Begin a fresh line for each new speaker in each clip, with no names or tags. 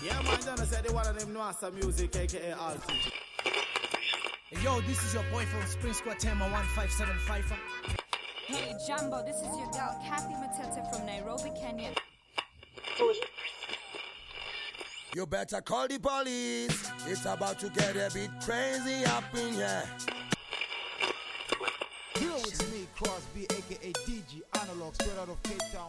Yeah, man, Johnny said they one of them know some music, aka Altitude.
Hey, yo, this is your boy from Spring Squad Tema 1575.
Hey Jumbo, this is your girl Kathy Matete from Nairobi, Kenya.
You better call the police. It's about to get a bit crazy up in here.
Here with me, Crosby, aka DG Analog, straight out of Cape Town.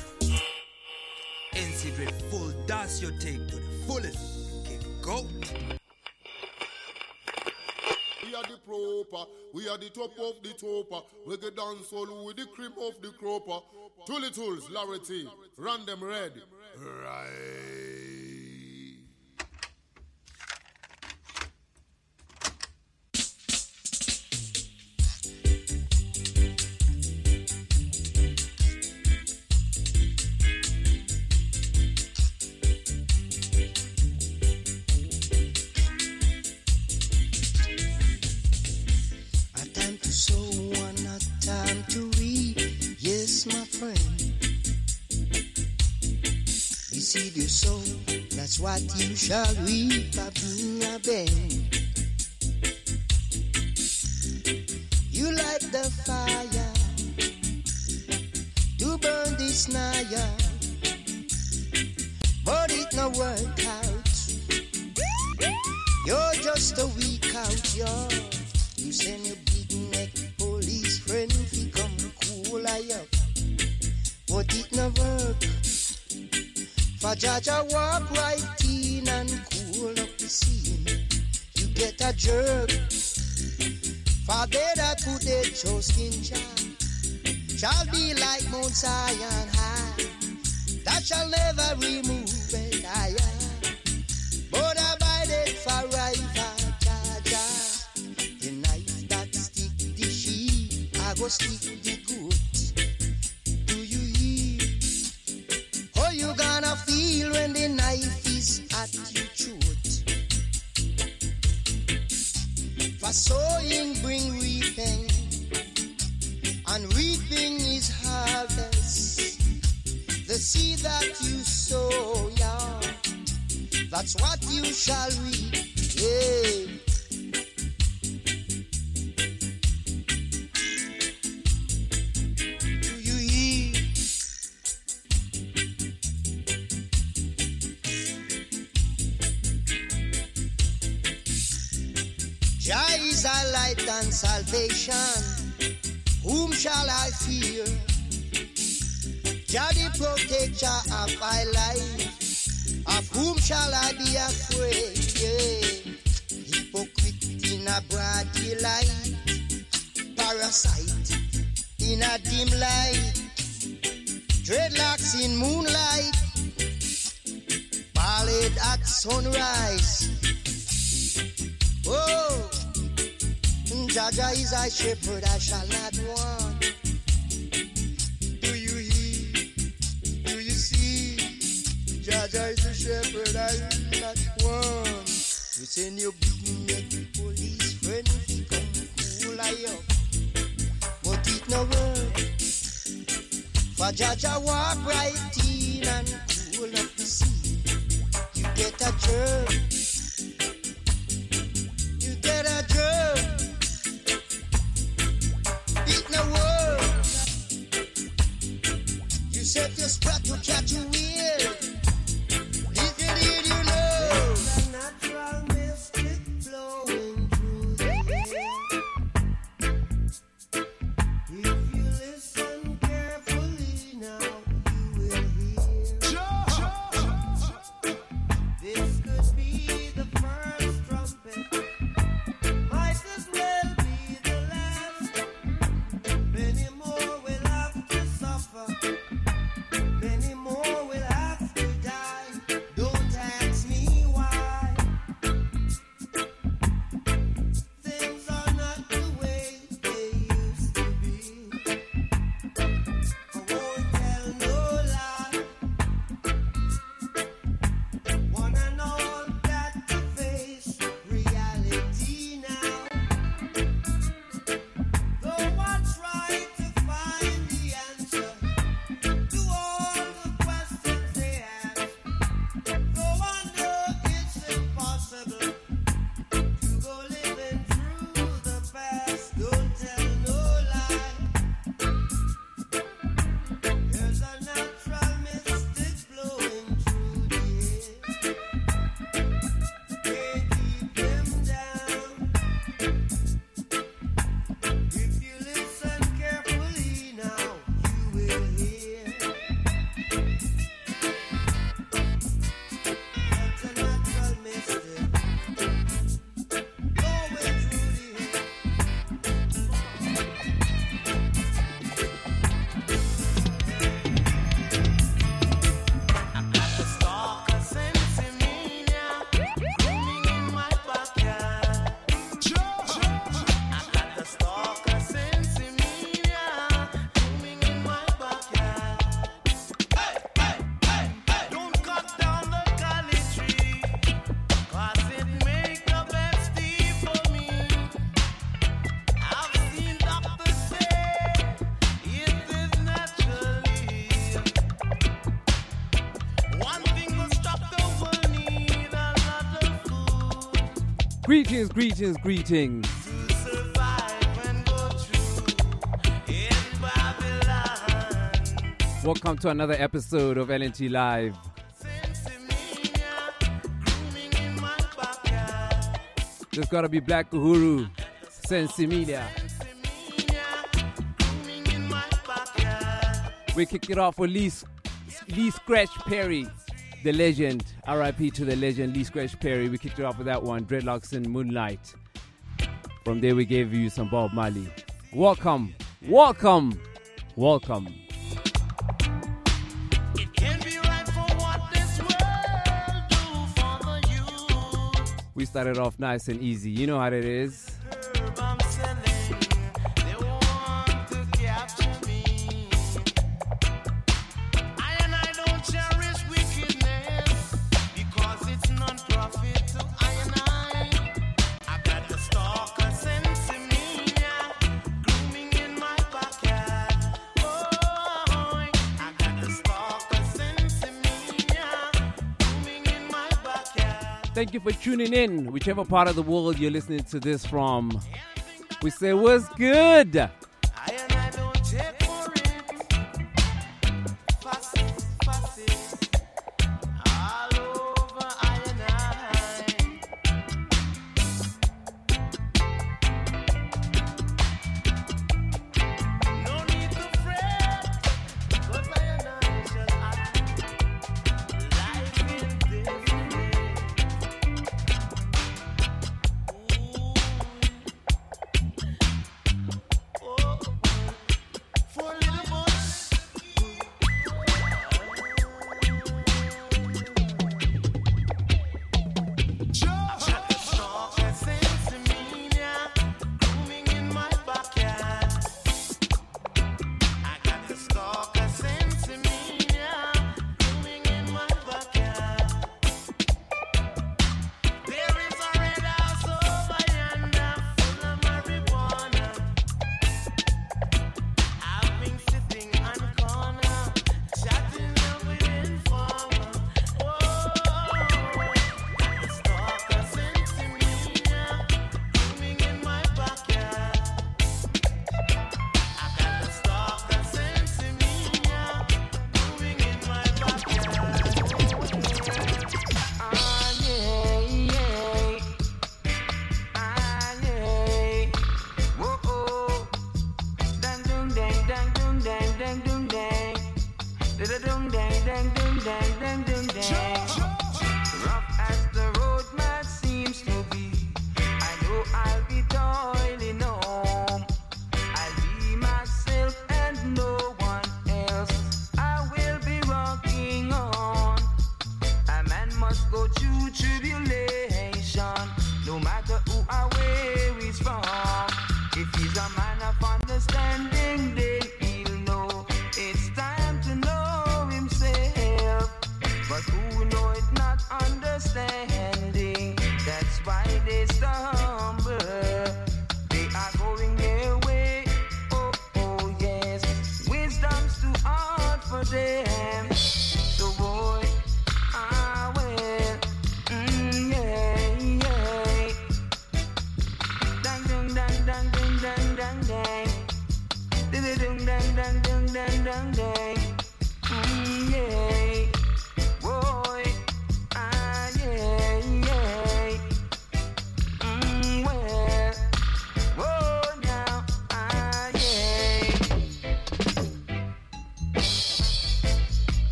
NC Dread full dance your take to the fullest. Keep go.
We are the proper, we are the top of the topper. We get dance solo with the cream of the cropper. Two Tools, Larity, them red. Right.
What you shall reap. Salvation. A shepherd, I shall not want. Do you hear? Do you see? Jah Jah is a shepherd, I will not want. You send your big neck police friend to come cool I up, but it no work. For Jah Jah walk right in and cool up the sea. You get a jerk.
Greetings, greetings, greetings. Welcome to another episode of LNT Live. There's gotta be Black Uhuru, Sinsemilla. We kick it off with Lee, Lee Scratch Perry, the legend. RIP to the legend Lee Scratch Perry. We kicked it off with that one, Dreadlocks and Moonlight. From there, we gave you some Bob Marley. Welcome, welcome, welcome. We started off nice and easy. You know how it is. Thank you for tuning in, whichever part of the world you're listening to this from. We say, what's good?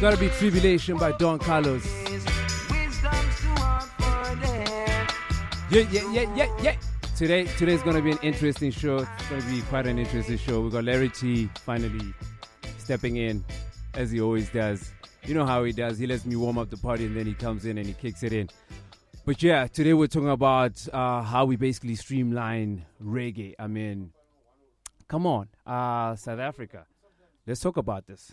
Gotta be Tribulation by Don Carlos. Yeah, yeah, yeah, yeah, yeah. Today, today's gonna be an interesting show. It's gonna be quite an interesting show. We got Larry T finally stepping in, as he always does. You know how he does. He lets me warm up the party, and then he comes in and he kicks it in. But yeah, today we're talking about uh, how we basically streamline reggae. I mean, come on, uh, South Africa. Let's talk about this.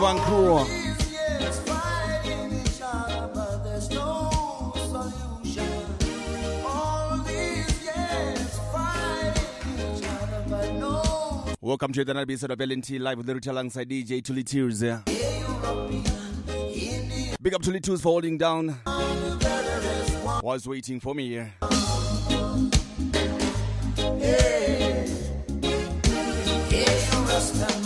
But no
Welcome to another episode of LNT Live with the Rita alongside DJ Tully Tears. Big up Tully Tears for holding down. Was waiting for me here.
Yeah, you yeah,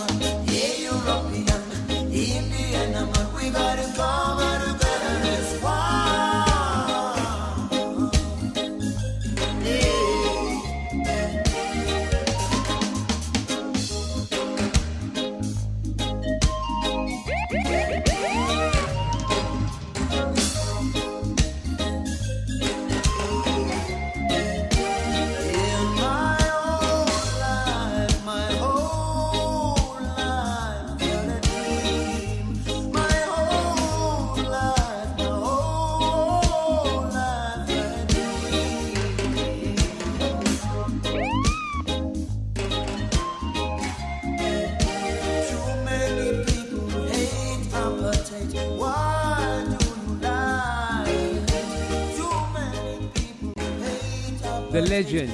legend,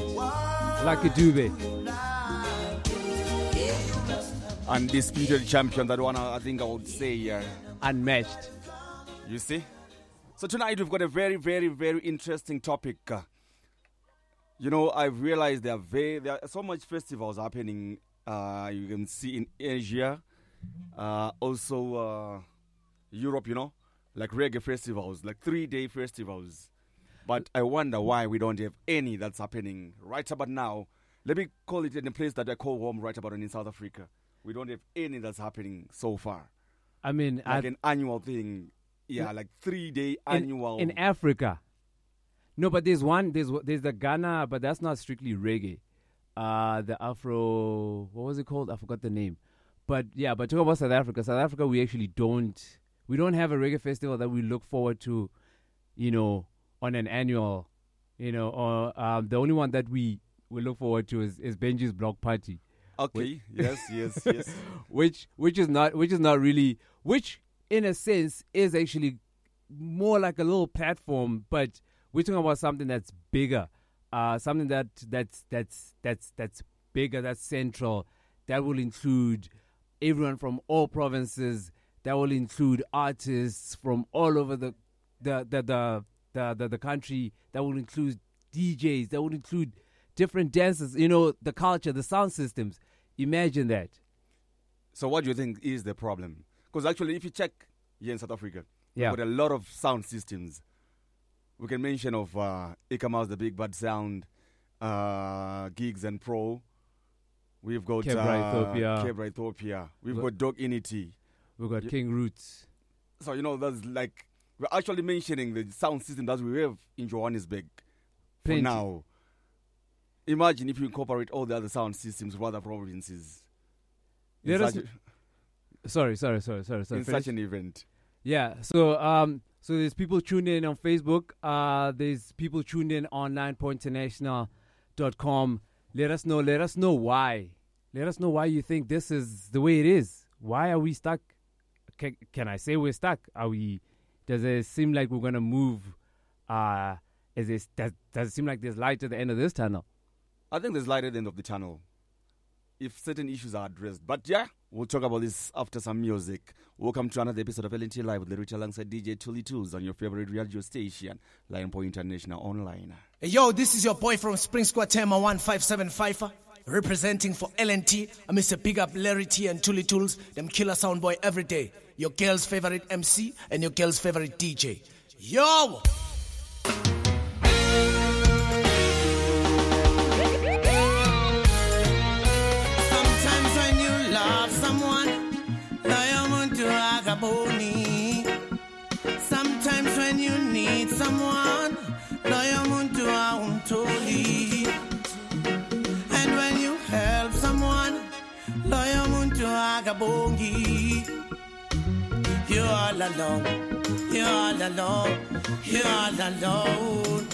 Lucky Dube.
Undisputed champion, that one I think I would say here.
Unmatched.
You see? So tonight we've got a very, very, very interesting topic. uh. You know, I've realized there are very there are so much festivals happening. Uh, you can see in Asia, uh, also uh, Europe. You know, like reggae festivals, like three day festivals. But I wonder why we don't have any that's happening right about now. Let me call it in a place that I call home right about in South Africa. We don't have any that's happening so far.
I mean,
like
I-
an annual thing. Yeah,
Yeah.
like three day
in,
annual.
in Africa. No, but there's one. There's there's the Ghana, but that's not strictly reggae. Uh, the Afro. What was it called? I forgot the name. But yeah, but talk about South Africa. South Africa, we actually don't. We don't have a reggae festival that we look forward to. You know, on an annual. You know, or um, the only one that we we look forward to is, is Benji's block party.
Okay. Yes. Yes. Yes.
which which is not which is not really which in a sense is actually more like a little platform, but we're talking about something that's bigger, uh, something that that's that's that's that's bigger, that's central, that will include everyone from all provinces, that will include artists from all over the the the the the, the, the country, that will include DJs, that will include different dances, you know, the culture, the sound systems. Imagine that.
So, what do you think is the problem? Because actually, if you check here in South Africa,
Yeah.
we've got a lot of sound systems. We can mention of uh, Ikamas, the Big Bad Sound, uh, Gigs and Pro. We've got
Kebra
uh,
Ethiopia.
Kebra Ethiopia. We've
We've
got Dog Unity.
We've got King Roots.
So you know, there's like we're actually mentioning the sound system that we have in Johannesburg
Plenty.
for now. Imagine if you incorporate all the other sound systems from other provinces.
us-
such
Sorry, sorry, sorry, sorry, sorry.
in
finish.
such an event.
Yeah. So um so there's people tuned in on Facebook. Uh there's people tuned in online on ninepointinternational.com. Let us know, let us know why. Let us know why you think this is the way it is. Why are we stuck? Can, can I say we're stuck? Are we does it seem like we're gonna move uh is this does, does it seem like there's light at the end of this tunnel?
I think there's light at the end of the tunnel if certain issues are addressed. But yeah, we'll talk about this after some music. Welcome to another episode of LNT Live with Larry alongside DJ Tully Tools on your favorite radio station, Lion Point International Online.
Hey, yo, this is your boy from Spring Squad Tema 1575, representing for LNT. I'm Mr. Big Up Larry T and Tully Tools, them killer sound boy every day. Your girl's favorite MC and your girl's favorite DJ. Yo!
Sometimes when you love someone, loyo muntu akaboni. Sometimes when you need someone, akabongi. You're all alone, you're all alone, you're all alone.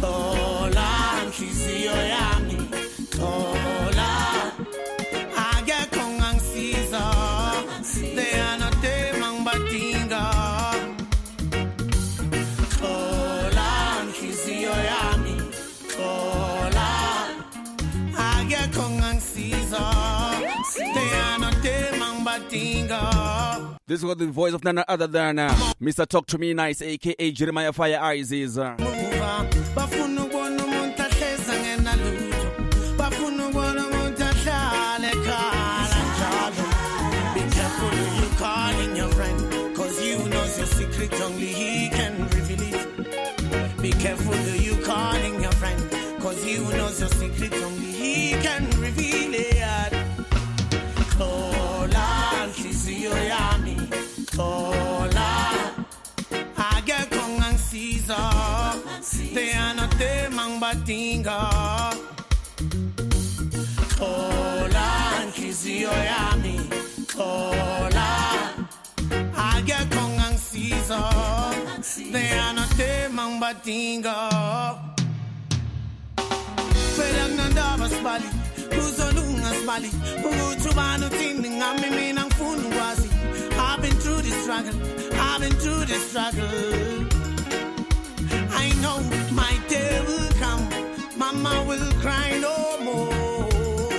Xola inhliziyo yami xola mangibadinga
This was the voice of none other than uh, Mr. Talk to Me Nice, aka Jeremiah Fire Eyes.
Leyanade mangibadinga xola oh, inhliziyo yami xola akekho ongangisiza leyanade mangibadinga phela kunandaba sibali kuzolunga sibali ukuthi ubani uthini ngami mina ngifuna ukwazi I've been through the struggle. I've been through this struggle know my day will come. Mama will cry no more.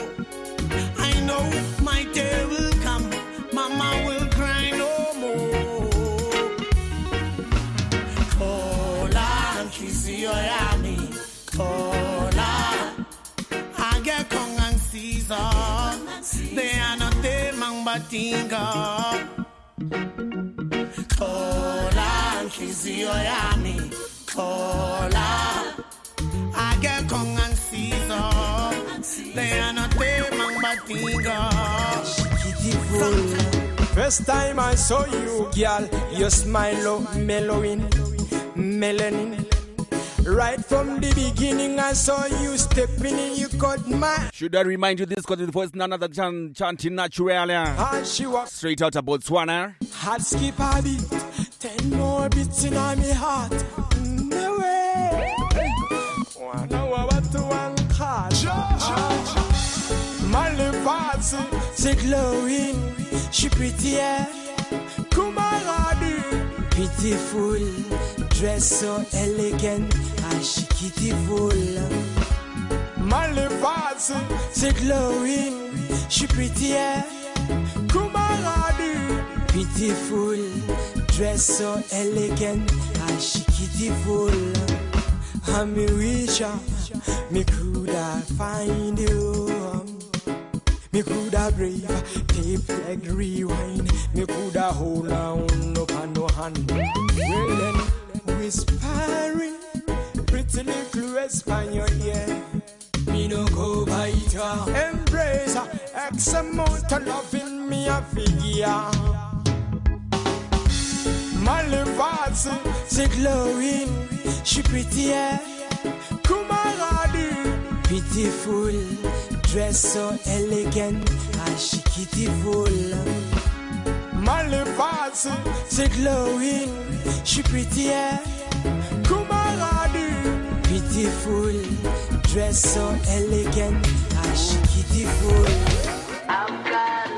I know my day will come. Mama will cry no more. Xola inhliziyo yami Xola akekho ongangisiza leyanade mangibadinga xola inhliziyo yami xola akekho ongangisiza leyanade mangibadinga
First time I saw you, girl, your smile of mellowing, melanin. Right from the beginning, I saw you stepping in, you caught my
should I remind you this because the voice none other than chanting natural.
And she walks
straight out of Botswana.
hard skip a beat. Ten more beats in on me heart. C'est glowing. She pretty, yeah. Kumaradi, beautiful. Dress so elegant, glowing. She pretty, yeah. Kumaradi, beautiful. Dress so elegant, and she beautiful. And me wish her, me coulda find you. Me coulda brave, tape like rewind. Me coulda hold on up on no hand. Well then, whispering, pretty little whisper in your ear. Me no go bite her. Embrace her, X amount of loving me a figure. Malefaz, c'est glowing. She pretty, yeah. Kumaradi, beautiful. Dress so elegant, ah, and she beautiful. Malefaz, c'est glowing. She pretty, yeah. Kumaradi, beautiful. Dress so elegant, and she beautiful.
I've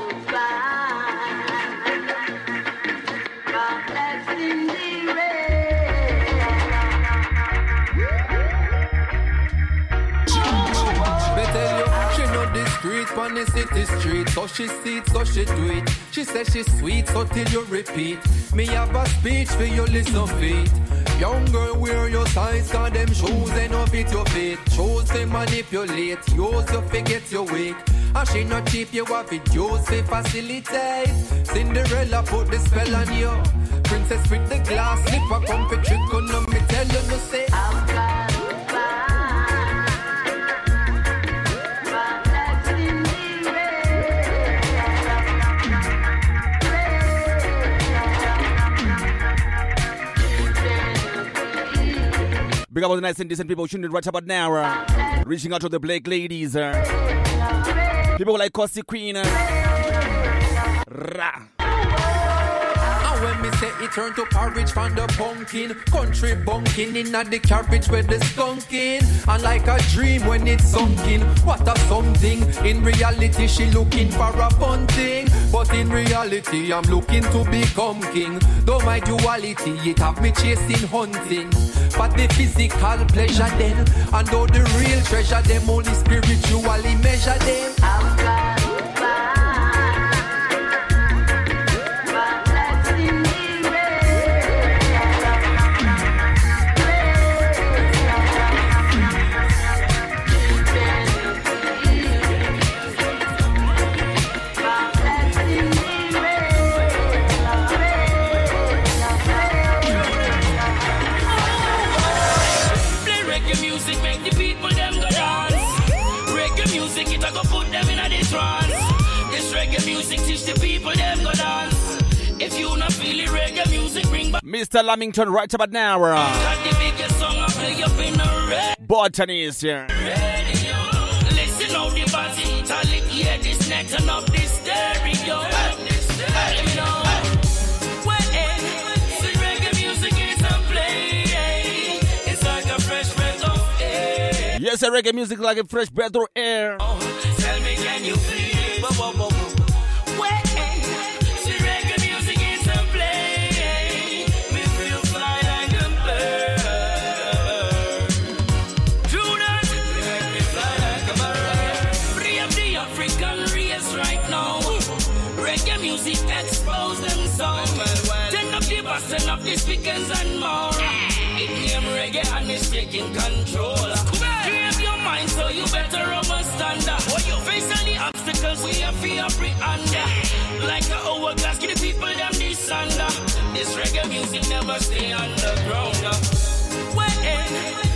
street on the city street. So she see it, so she do it. She says she's sweet, so till you repeat. Me have a speech for you, listen feet. Young girl, wear your size, cause them shoes ain't no fit your feet. Shoes they manipulate, use you forget your weak. And she not cheap, you have it, use to facilitate. Cinderella put the spell on you. Princess with the glass slipper, come for trick on me, tell you no say.
Big up all the nice and decent people tuning in right about now. uh, reaching out to the black ladies. Uh, people like Costi Queen. Uh.
When me say it turn to porridge from the pumpkin, country bunking in at the carriage where the skunking, and like a dream when it's sunken. What a something! In reality, she looking for a fun thing, but in reality, I'm looking to become king. Though my duality, it have me chasing hunting, but the physical pleasure then, and though the real treasure them only spiritually measure them.
Mr. Lamington right about now. Uh. Botany is here.
Listen the this up this stereo.
Yes, reggae music like a fresh breath of air.
Tell me, can you? Taking control. Create your mind so you better understand. Face all the obstacles we have to apprehend. Like a hourglass, give the people them this under. This reggae music never stay underground. When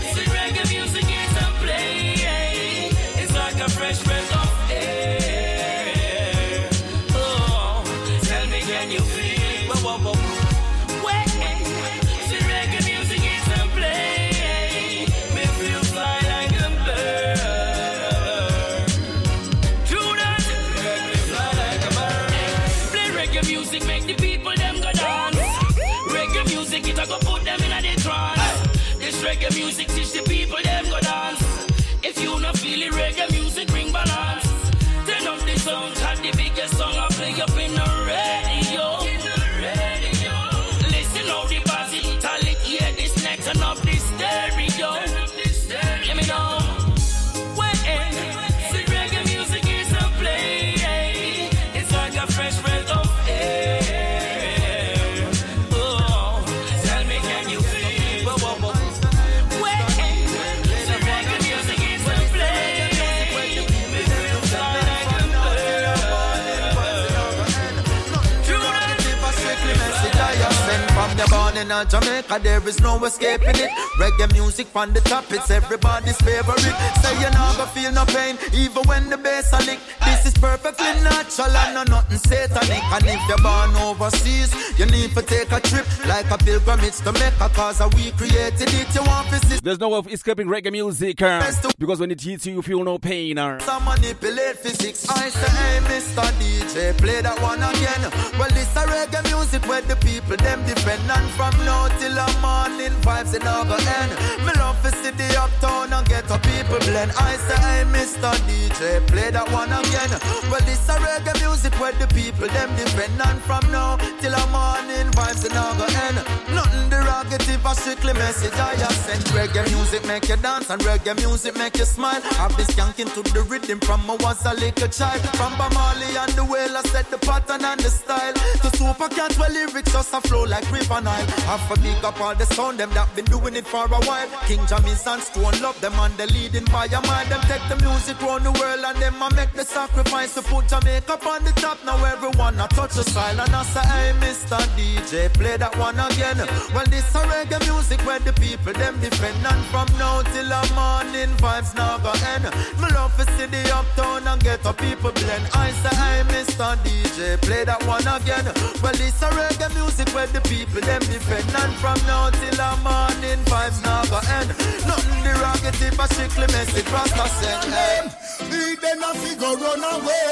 you're a Jamaica, there is no escaping it. Reggae music from the top, it's everybody's favorite. Say you never feel no pain, even when the bass a lick. This is perfectly natural and no nothing satanic. And if you're born overseas, you need to take a trip like a pilgrimage to Mecca, cause we created it. You want to
There's no way of escaping reggae music uh, because when it hits you, you feel no pain. Uh.
some manipulate physics. I say, hey, Mr. DJ, play that one again. Well, this a reggae music where the people them defend. And from now till the morning, vibes in over end. Me love the uptown and get a people blend. I say, hey, Mr. DJ, play that one again. Well, this a reggae music where the people them defend. And from now till the morning, vibes in over end. Nothing derogative, a strictly message I have sent. Reggae music make you dance and reggae music make you smile. I've been skanking to the rhythm from I was a little child. From Bob Marley and the whale, I set the pattern and the style. To super cat, well, lyrics just a flow like river Nile. Have a big up all the sound, them that been doing it for a while. King Jammy's and Stone love them and they leading by a mile. Them take the music round the world and them a make the sacrifice to put Jamaica on the top. Now everyone a touch the style and I say, hey, Mr. DJ, play that one again. Well, this a reggae music where the people them defend. And from now till the morning, vibes now go end. Me love to see the uptown and get a people blend. I say, hey, Mr. DJ, play that one again. Well, this a reggae music where the people them defend. And from now till the morning, vibes go end. Nothing derogative, but strictly message, Rasta. Hey.
He then a figure run away,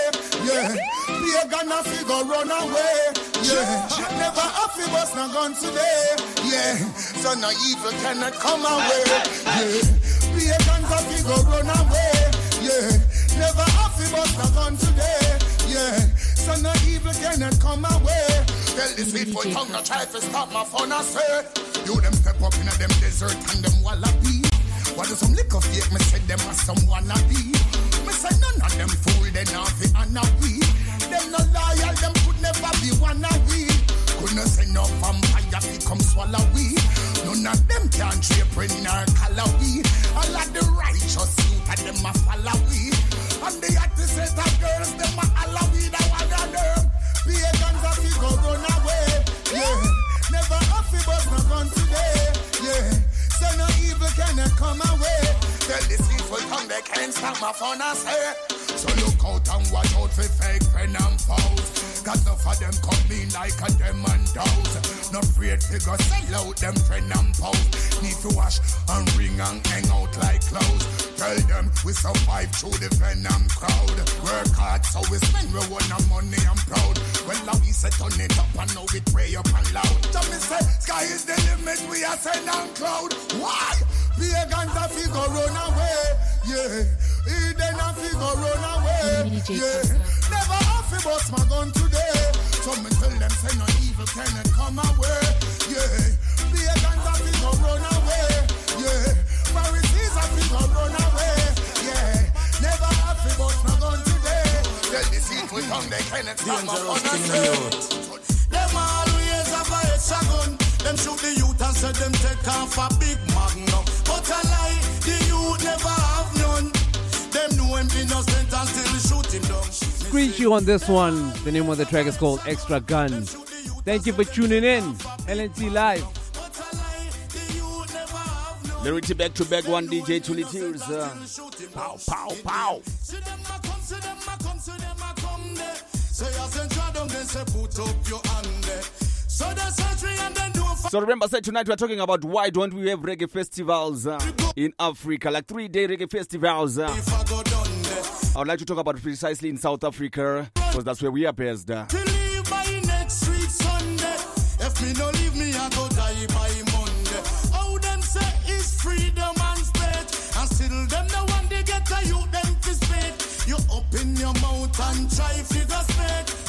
yeah. Pagan a figure run away, yeah. Never a fi bust no gun today, yeah. So no evil cannot come away, yeah. Pagans a figure run away, yeah. Never a fi bust no gun today, yeah. So no evil cannot come away. Tell this people tongue no try to stop my phone, I say. You them step up in a them desert and them wallaby. What do some liquor fake? Me say them are some wannabe. Me say none of them fool, they not fi and a. Them no loyal, them could never be we. Couldn't say no vampire fi come swallow we. None of them can drape in our color we. All of the righteous youth them a follow we. And the artists of girls, them a follow Yeah. Never have fi bust no gun today. Yeah. So no evil cannot come away. Tell the people tongue they can't stop my phone eh? I say. So look out and watch out for fake friend and foes. Cause enough of them come in like a them and those. No afraid go sell out them friend and pose. Need to wash and ring and hang out like clothes. Tell them we survive through the venom crowd. Work hard so we spend we want money and proud. Well now we set on it up and now we pray up and loud. Just me say sky is the limit we are send and cloud. Why? Pagans a figure run away. Yeah. Eden a figure run away. Yeah. Never have to bust my gun today. So me tell them say no evil cannot come away. Yeah. Pagans a figure run away. Yeah. Pharisees a figure run away. Yeah. Never have to bust my gun today. Tell the people tongue they cannot stop my gun. Them Them shoot the youth and say them take off a big magnum. But a lie, the youth never have none. Them know him innocent and still shoot him down.
Screech you on this one. The name of the track is called Extra Gun. Thank you for tuning in. LNT Live.
Lyrics back to back one DJ Tully Tears. Uh, pow, pow, pow.
So they
So remember, say tonight we're talking about why don't we have reggae festivals uh, in Africa, like three day reggae festivals. Uh, I would like to talk about precisely in South Africa because that's where we are based. Uh.
To leave by next week Sunday. If me no leave me, I go die by Monday. How them say is freedom and speech, and still them no one they get a you them to speak. You open your mouth and try figure.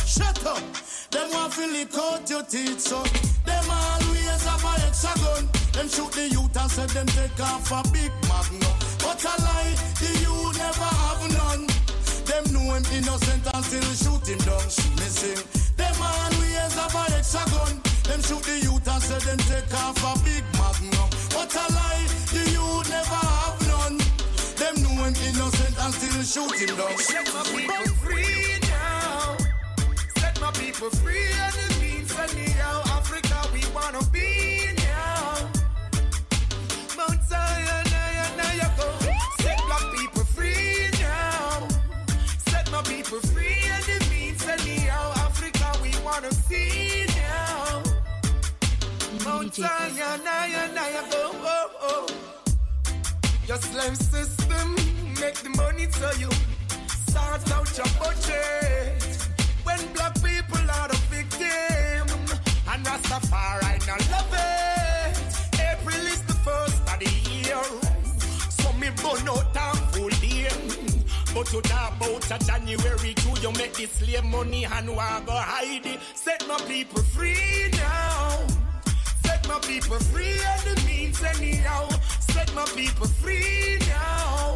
Shut up. Them want to lick out your teeth, so hexagon. Them shoot the youth and say them take off a big magnum. But a lie, the youth never have none. Them know him innocent and still shoot him down. Missing. Them man always have a hexagon. Them shoot the youth and say them take off a big magnum. But a lie, the youth never have none. Them know him innocent and still shoot him down.
Set my people free now. Set my people free and it means me out Africa we wanna be. Zion, oh, go, oh, oh. Your slave system make the money so you sort out your budget. When black people are the victim, and Rastafari not love it. April is the first of the year, so me burn out and full day. But you talk about a January 2, you make the slave money and we go hide it. Set my people free now. Set my people free and the means anyhow. Set my people free now.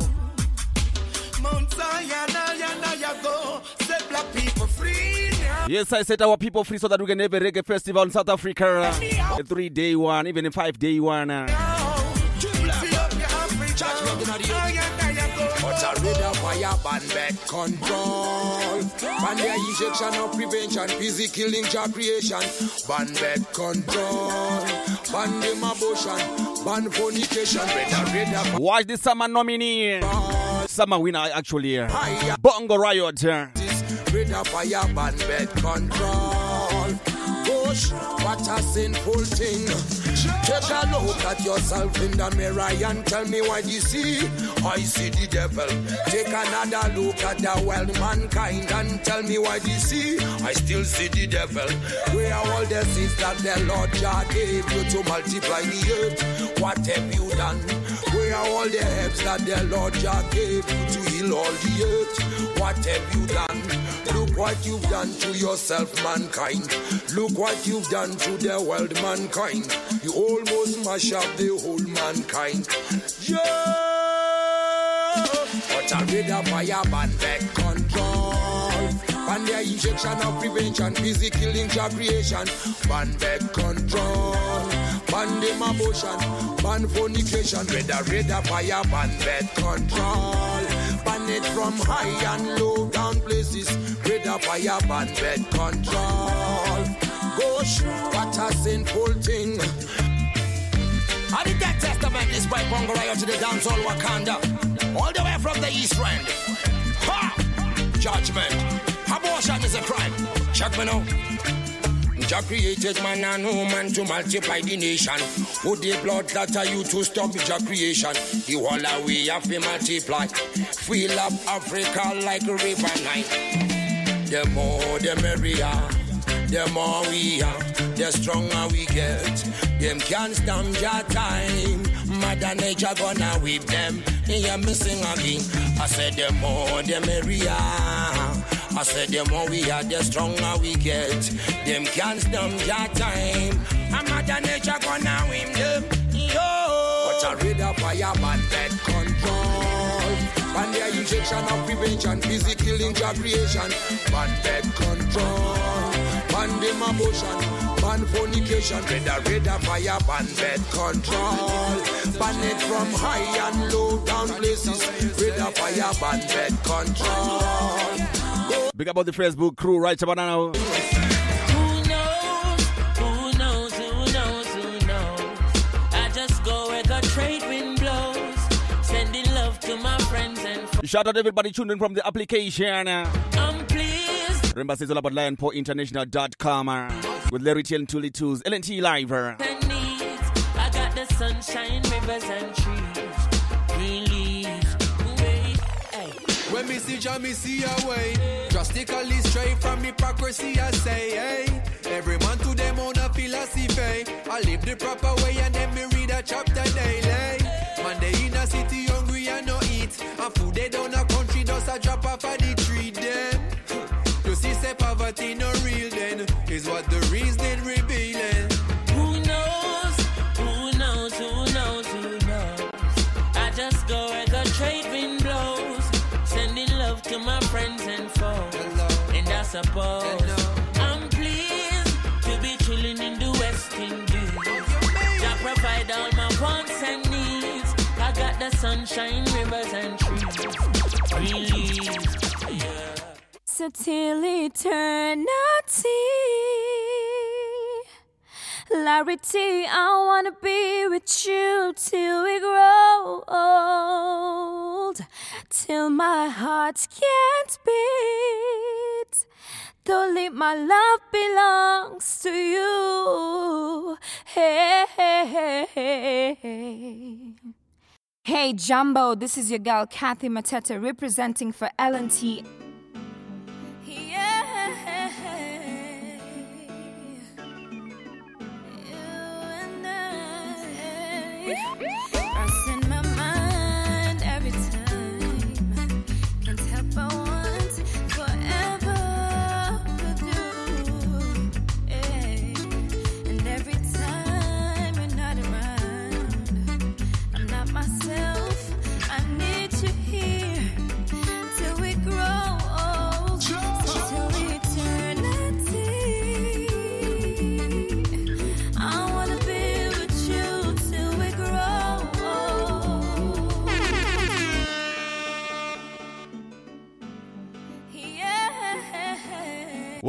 Mount Zion, go. Set black people free now.
Yes, I set our people free so that we can have a reggae festival in South Africa. A three day one, even a five day one.
Read a fire ban back control. Ban the injection of prevention, busy killing job creation. Ban back control. Ban them abortion. Ban fornication. Better
Watch the summer nominee. Summer winner, actually. Bongo Riot.
Read a fire ban back control. Push, what a sinful thing. Take a look at yourself in the mirror and tell me what you see. I see the devil. Take another look at the world, mankind, and tell me what you see. I still see the devil. Where are all the things that the Lord Jah gave you to multiply the earth? What have you done? Where are all the herbs that the Lord Jah gave you to heal all the earth? What have you done? Look what you've done to yourself, mankind. Look what you've done to the world, mankind. You almost mash up the whole mankind. Yeah! But I read a fire back control. Ban the injection of prevention, busy killing job creation. Ban back control. Ban them abortion, ban fornication. Red a red fire ban back control. Ban it from high and low down places. Red a fire ban back control. Gosh, what a sinful thing. And the Dead Testament is by Bongo to the dancehall Wakanda. All the way from the East End. Ha! Judgment. Abortion is a crime. Check me now. Jah created man and woman to multiply the nation. Put the blood that are you to stop Jah creation. The whole way have to multiply. Fill up Africa like a river Nile. The more the merrier. The more we are, the stronger we get. Them can't stand your time. Mother Nature gonna whip them. Hear me sing again. I said the more the merrier. I said the more we are, the stronger we get. Them can't stand your time. And Mother Nature gonna whip them. Yo. But I read a fire man bed control. Ban the injection of prevention, killing job creation. Ban bed control. Ban them abortion, ban fornication. Red a red a fire, ban bed control. Ban it from high and low down places. Red a fire, ban bed control.
Big up about the Facebook crew right about now.
Who knows? Who knows? Who knows? Who knows? I just go where the trade wind blows. Sending love to my friends and
Shout out everybody tuning in from the application.
I'm pleased
Remember, it's all about lionportinternational.com uh, with Larry T and Tully Tools, LNT Live. uh.
I got the sunshine, rivers and
When me see Jah, me see a way. Drastically straight from hypocrisy, I say, hey. Every man to them own a philosophy. I live the proper way and then me read a chapter daily. Man, they in a city hungry and no eat. And food they down a country does a drop off
a of suppose I'm pleased to be chilling in the West Indies. Jah provide all my wants and needs. I got the sunshine, rivers and trees. Green leaves. Yeah.
So till eternity, Larity, I wanna be with you till we grow old, till my heart can't beat. Though leave my love belongs to you. Hey, day. Hey Jumbo, this is your girl Kathy Mateta representing for L&T. Crossing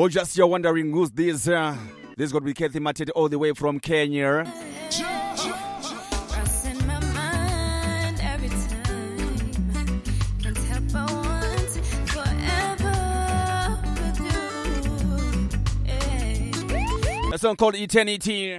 Well, just you're wondering who's this. Uh, this is going to be Kathy Matete all the way from Kenya.
Crossing my mind every time. Can't help but want forever with you. Yeah.
A song called Eternity.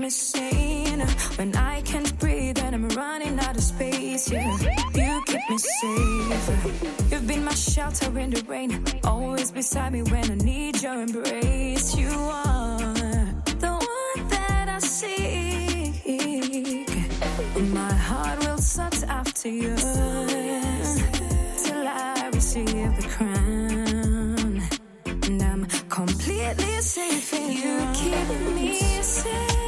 Me sane. When I can't breathe and I'm running out of space, yeah, you keep me safe. You've been my shelter in the rain, always beside me when I need your embrace. You are the one that I seek. And my heart will search after you till I receive the crown. And I'm completely safe in you. Keep me safe.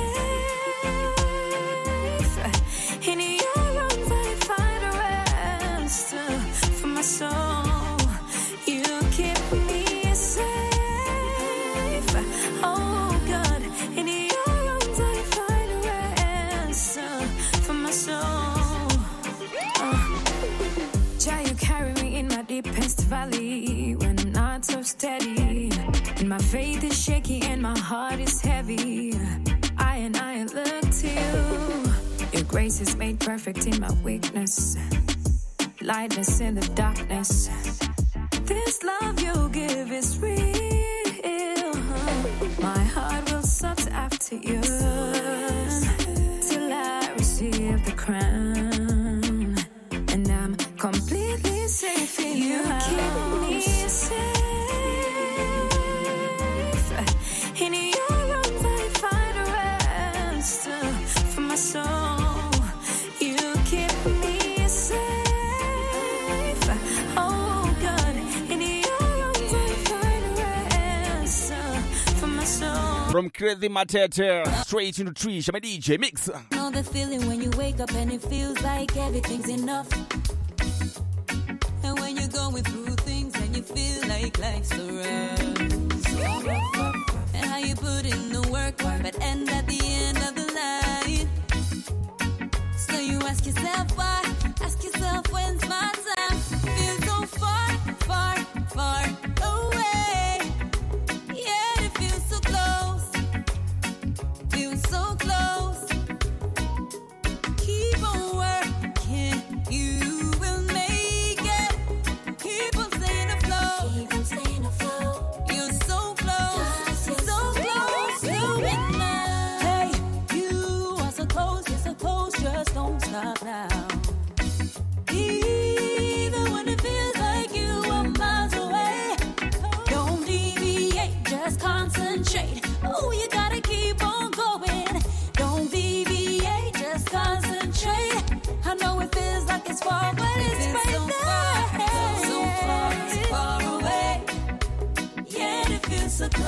Faith is shaky and my heart is heavy. I and I look to you. Your grace is made perfect in my weakness. Lightness in the darkness. This love you give is real. My heart will search after you
From Crazy Matete, straight into Trish, my DJ Mix.
Know the feeling when you wake up and it feels like everything's enough. And when you're going through things and you feel like life's so rough. And how you put in the work, but end at the end of the line. So you ask yourself why, ask yourself when's my time. Feel so far, far, far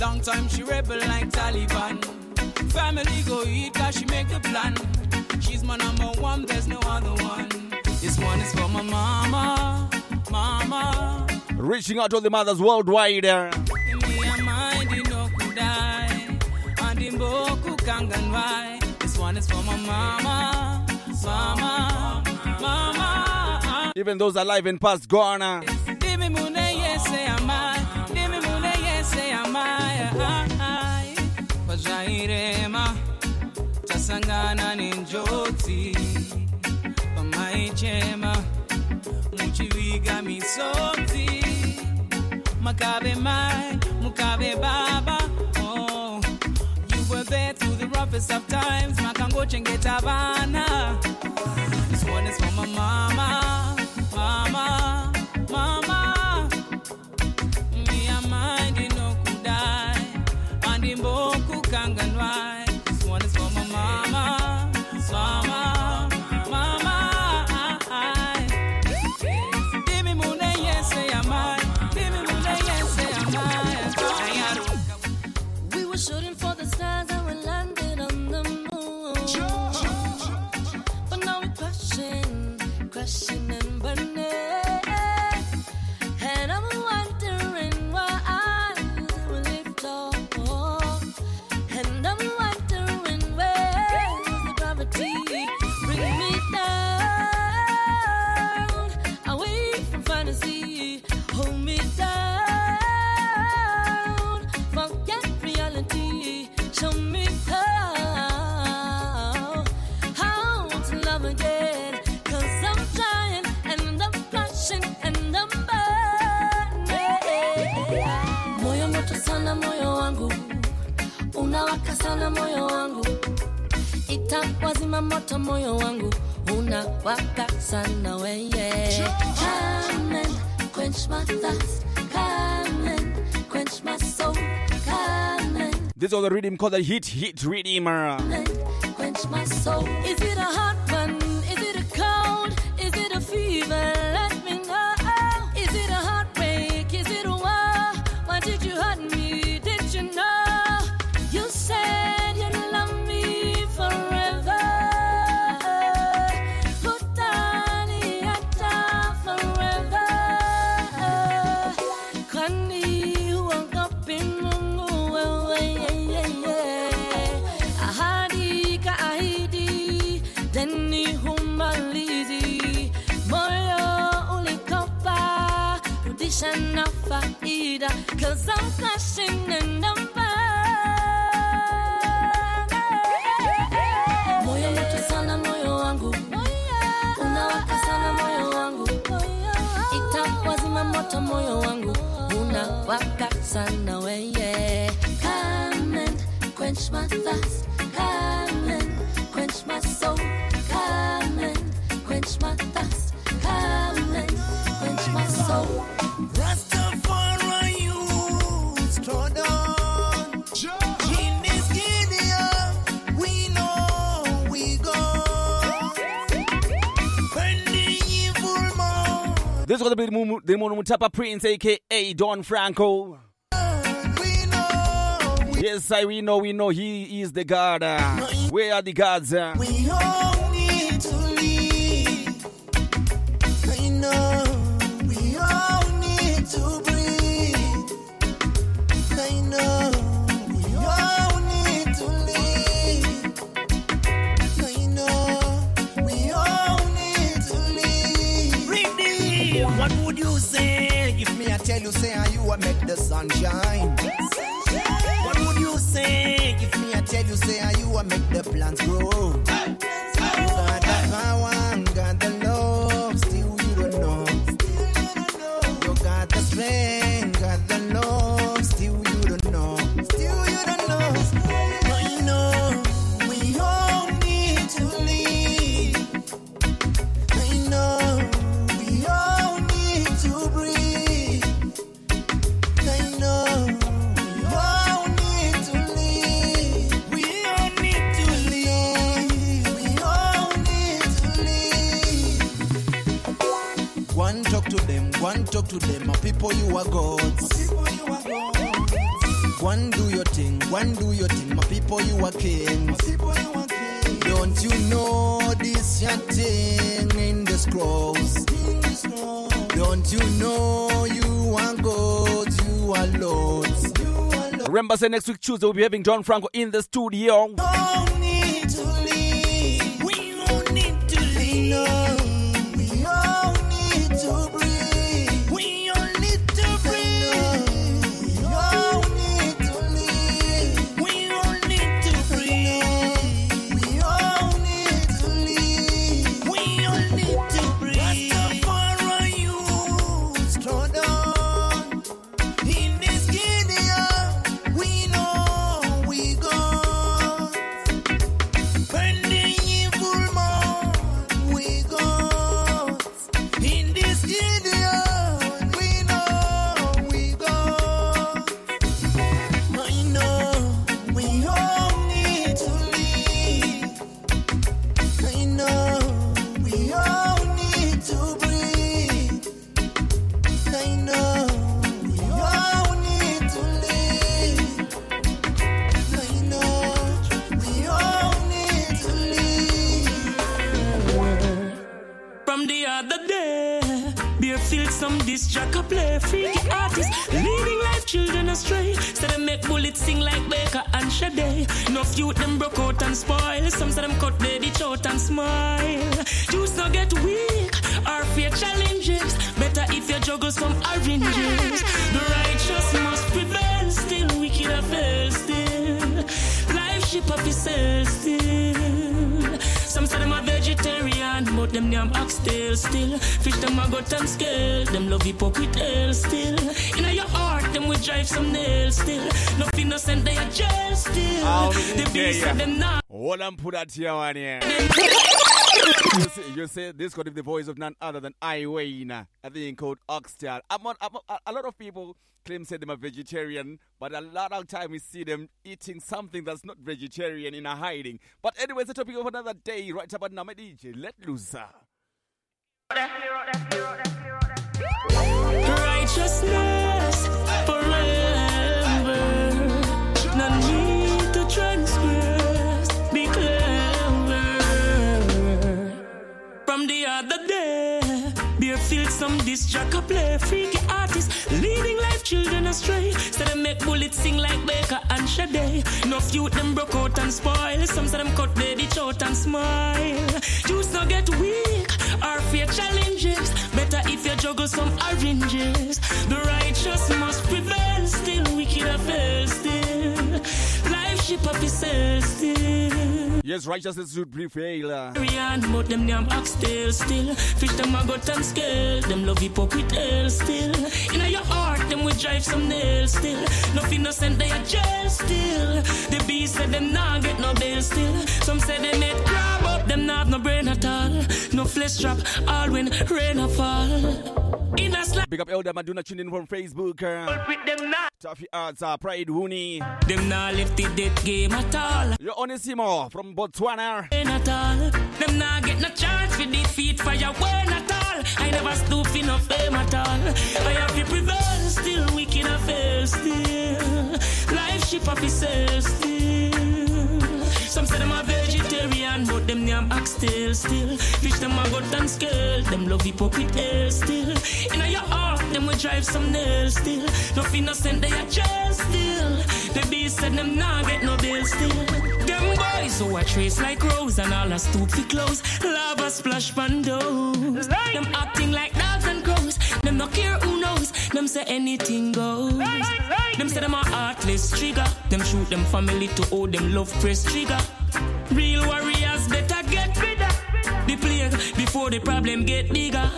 Long time she rebel like Taliban. Family go eat cause she make the plan. She's my number one, there's no other one. This one is for my mama, mama.
Reaching out to the mothers worldwide.
Eh? This one is for my mama, mama, mama.
Even those alive and past gone. Uh.
irema tasangana nenjodzi pamaichema muchiviga misodzi makabe mai mukabe baba oh. you were there through the roughest of times makangochengeta vana. This one is for my mama mama mama. Me a mind no could die and in
both kanganwa out the
rhythm called the Hit Hit Redeemer. Mutapa Prince, aka Don Franco. Yes, I we know, we know he is the God. Uh.
We
are the gods. Uh.
Remember, say next week Tuesday we'll be having John Franco in the studio.
don't
them name oxtail still. Fish them a gut and scale, them love hip hop with hell still. Inna your heart, them we drive some nails still. No innocent, they a jail still.
Out
The
in
beast
there,
of them not.
Hold on, put that here one here. you, say, you say this got the voice of none other than I Wayne. I think called Oxtail. I'm on, I'm on- a lot of people claim say them a vegetarian, but a lot of time we see them eating something that's not vegetarian in a hiding. But anyway, it's a topic of another day. Right about now, my DJ, let loose.
Righteousness forever. No need to transgress. Be clever. From the other day, Beerfield some disc jock a play freaky artist, leading life children astray. Say them make bullets sing like Baker and Sade. No youth them broke out and spoil. Some say them cut their ditch out and smile. Juice no get weak or fear challenges. Better if you juggle some oranges. The righteous must prevail. Still wicked a fail still. Life ship up itself still.
Yes, righteousness should prevail.
but them name oxtail still. Fish them a gut and scale. Them love with hell still. Inna your heart, them we drive some nails still. No innocent, they a jail still. The beast said them nah get no bail still. Some say they made crab up, them have no brain at all. No flesh trap, all when rain a fall. In a slap.
Big up Elder Maduna tuning in from Facebook. Uh.
With them nah.
Taffy Arts, uh, Pride Wooney.
Them nah left the dead game at all.
You're Onisimo from Botswana.
Ain't at all. Them nah get no chance for defeat fire when at all. I never stoop in no fame at all. I have to prevail still, wicked a fail still. Life ship up itself still. Some say them a vegetarian, but them name oxtail still. still. Fish them a gut and scale, them love hip hop with hell still. Inna your heart, them we drive some nails still. No innocent, they a jail still. The beast said them nah get no bill still. Them boys who a trace like rose and all a stupid clothes. Lava splash pandos. Them acting like dogs and crows. Them no care who knows. Them say anything goes. Them say them a heartless trigger. Them shoot them family to owe them love press trigger. Real warriors better get rid of the plague before the problem get bigger.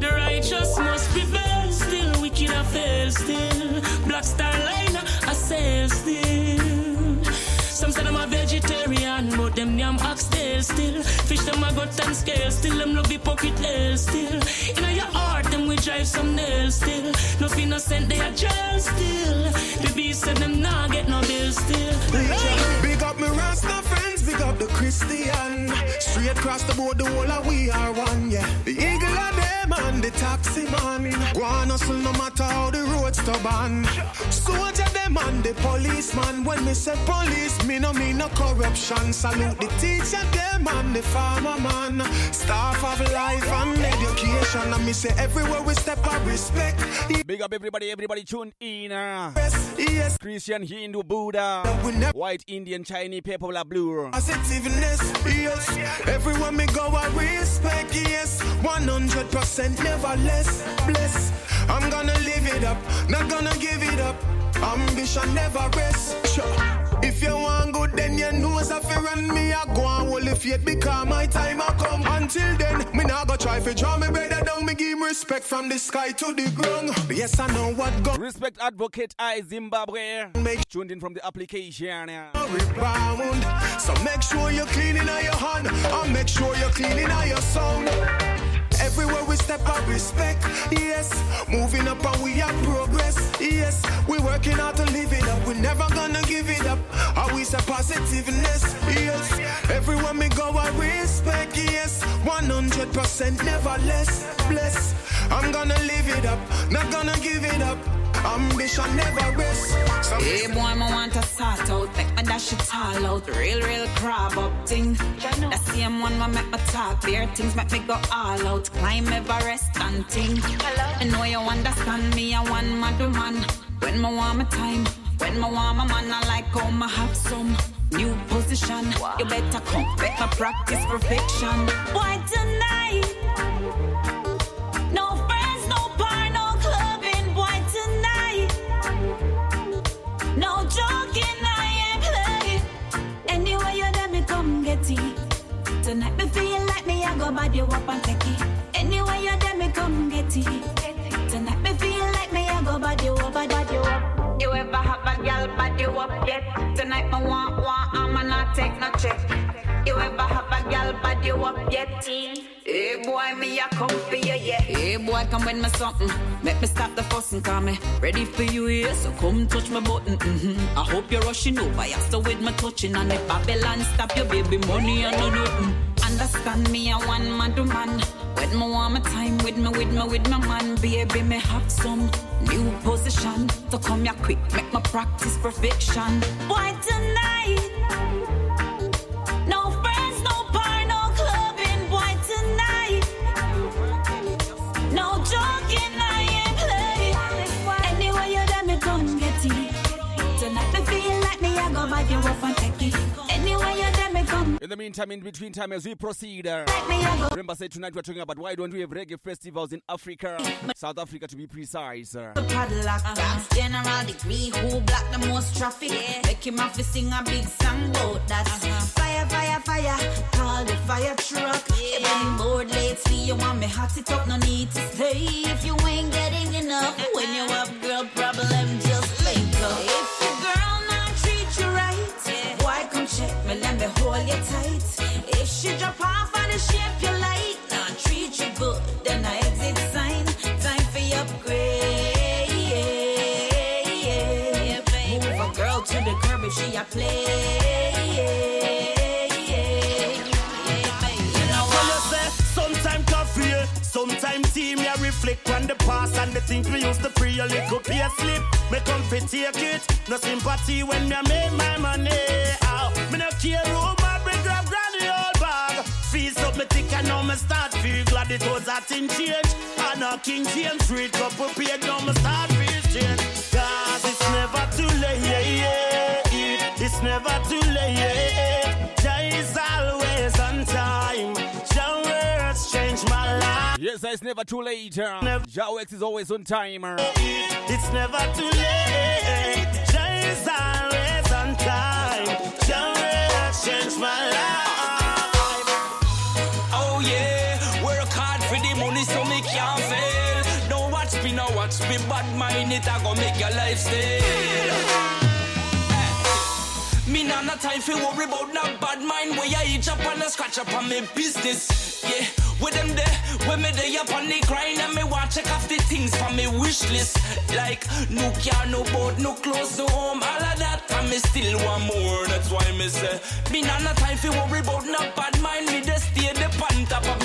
The righteous must prevail still. Wicked a fail still. Black star line a sail still. Some say them a vegetarian, but them yam oxtail still. Still. Fish them a gut and scale still. Them love the pocket hell still. Inna your heart, them we drive some nails still. No innocent, they a jail still. The beast said them nah get no bill still.
Big up me Rasta friends, big up the Christian. Straight across the board, the whole of we are one, yeah. The eagle of them and the taxi man. Go on hustle no matter how the road stubborn. Soldier and the policeman. When me say police, me no mean no corruption. Salute the teacher them and the farmer man. Staff of life and education. And me say everywhere we step, I respect.
Big up everybody, everybody tuned in. Uh.
Yes.
Christian, Hindu, Buddha, White, Indian, Chinese, people are blue.
Positiveness, yes. Everywhere me go, I respect, yes. 100% never less. Bless. I'm gonna live it up, not gonna give it up. Ambition never rest. Sure. If you want good, then you know if you run me, I go on hold if yet because my time I come. Until then, me not go try to draw me brother down. Me give respect from the sky to the ground. Yes, I know what go.
Respect Advocate I Zimbabwe.
Make
tuned in from the application. Yeah.
Rebound. So make sure you're cleaning out your hand and make sure you're cleaning out your sound. Everywhere we step up, respect, yes. Moving up and we are progress, yes. We working hard to live it up. We never gonna give it up. Always a positiveness, yes. Everywhere we go, I respect, yes. 100% never less, bless. I'm gonna live it up, not gonna give it up. Ambition never rest. So
Hey boy, me want to sort out, make me dash it all out. Real, real crab up thing. The same one me make me talk, bare things make me go all out. Climb Everest and thing. I know you understand me, I want my man. When me want my time, when me want my man, I like how me have some. New position, you better come, make me practice perfection. Why tonight? Tonight me feel like me, I go bad you up and take it. Anyway, you let me come get it. Tonight me feel like me, I go bad you up, bad you up. You ever have a gal bad you up yet? Tonight me want, want, I'ma not take no check. You ever have a gal bad you up yet? Hey boy, me a come for you, yeah. Hey boy, come with me something. Make me stop the fussing, call me ready for you, yeah. So come touch my button, mm-hmm. I hope you're rushing over, yeah. So with my touching, and if Babylon stop your baby money, I know nothing. Understand me, I want man to man. With me want my time, with me, with me, with my man, baby, me have some new position. So come here quick, make my practice perfection. Why tonight? You up and take it. Anyway, you let me come.
In the meantime, in between time, as we proceed, uh, remember, say tonight we're talking about why don't we have reggae festivals in Africa, South Africa to be precise. Uh.
The padlock General degree, who block the most traffic? Make him have to sing a big song about that. Fire, fire, fire, call the fire truck. You've been bored lately, you want me hot it up, no need to stay. If you ain't getting enough, when you have girl problem, just link up. If your let me hold you tight. If she drop off on the shape you like,
past and the things we used to pre a little pay slip. Me come fit take it, no sympathy when me make my money. Ow. Me no care who my bring grab granny old bag. Fees up me thick and now me start feel glad it was a thing change. And a King James street couple paid now me start feel change. Cause it's never too late. Yeah, yeah. It's never too late. Life.
Yes, it's never too late. Uh. Jawex is always on time.
It's never too late. Jah is always on time. Jah words change my life.
Oh yeah, work hard for the money so me can't fail. Don't watch me, no watch me, bad mind it, I go make your lifestyle. Me nah no time for worry about no bad mind. Where I eat up and I scratch up on me business. Yeah, with them there, when me there up on the grind. And me want check off the things from me wish list. Like, no car, no boat, no clothes, no home. All of that, and me still want more. That's why me say. Me nah no time fi worry about no bad mind. Me just stay the pan top of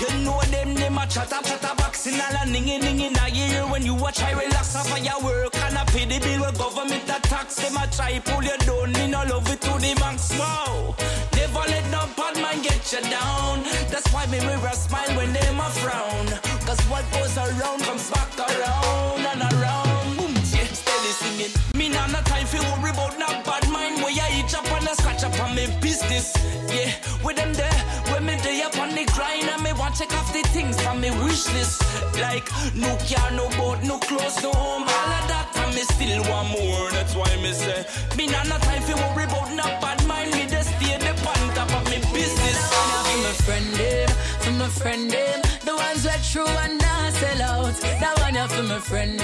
you know them them a chatter chatter boxing all a ningy ningy in a ear when you watch I relax off of your work and I pay the bill with government a tax. Them a try pull you down. Me no love it to the max. Wow, never let no bad mind get you down. That's why me a smile when them a frown. Cause what goes around comes back around and around. Boom, yeah, steady singing. Nah no time fi worry about no bad mind. Where you eat up and a scratch up on me business. Yeah, with them there, when me day up on the grind and me want check off the things from me wish list. Like no car, no boat, no clothes, no home, all of that. And me still want more. That's why me say me nah no time fi worry about no bad mind. Me just stay the pan top of me business.
For my friend them, for my friend them, the ones that true and not sell out. That one yeah, for my friend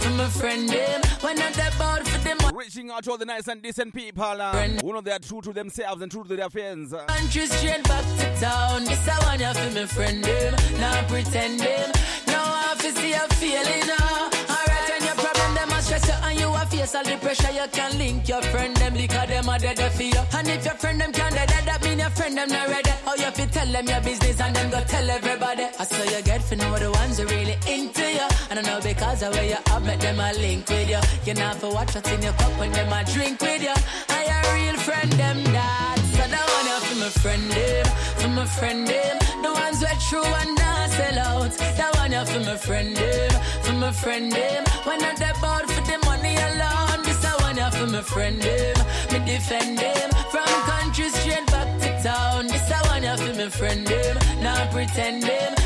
for my friend them, when not about for them.
Reaching out to all the nice and decent people uh, who know they are true to themselves and true to their friends. Uh,
Country straight back to town. This I want you for my friend them, not pretend them. Now I to see a feeling now. Alright, your problem them a stress you and you a face all the pressure, you can link your friend them because them a dead for you. And if your friend them can't dead, that mean your friend them not ready. How you fi tell them your business and then go tell everybody. I saw you get for know the ones who really into you. And I know because of where you have met them a link with you. You not for watch what's in your cup when them a drink with you. I a real friend them that. That one you for my friend him, for my friend him. The ones who are true and not sell out. That you for my friend him, for my friend them. When not about for the money alone. This I you for my friend him, me defend him. From country straight back to town. This I you for my friend him, not pretend them.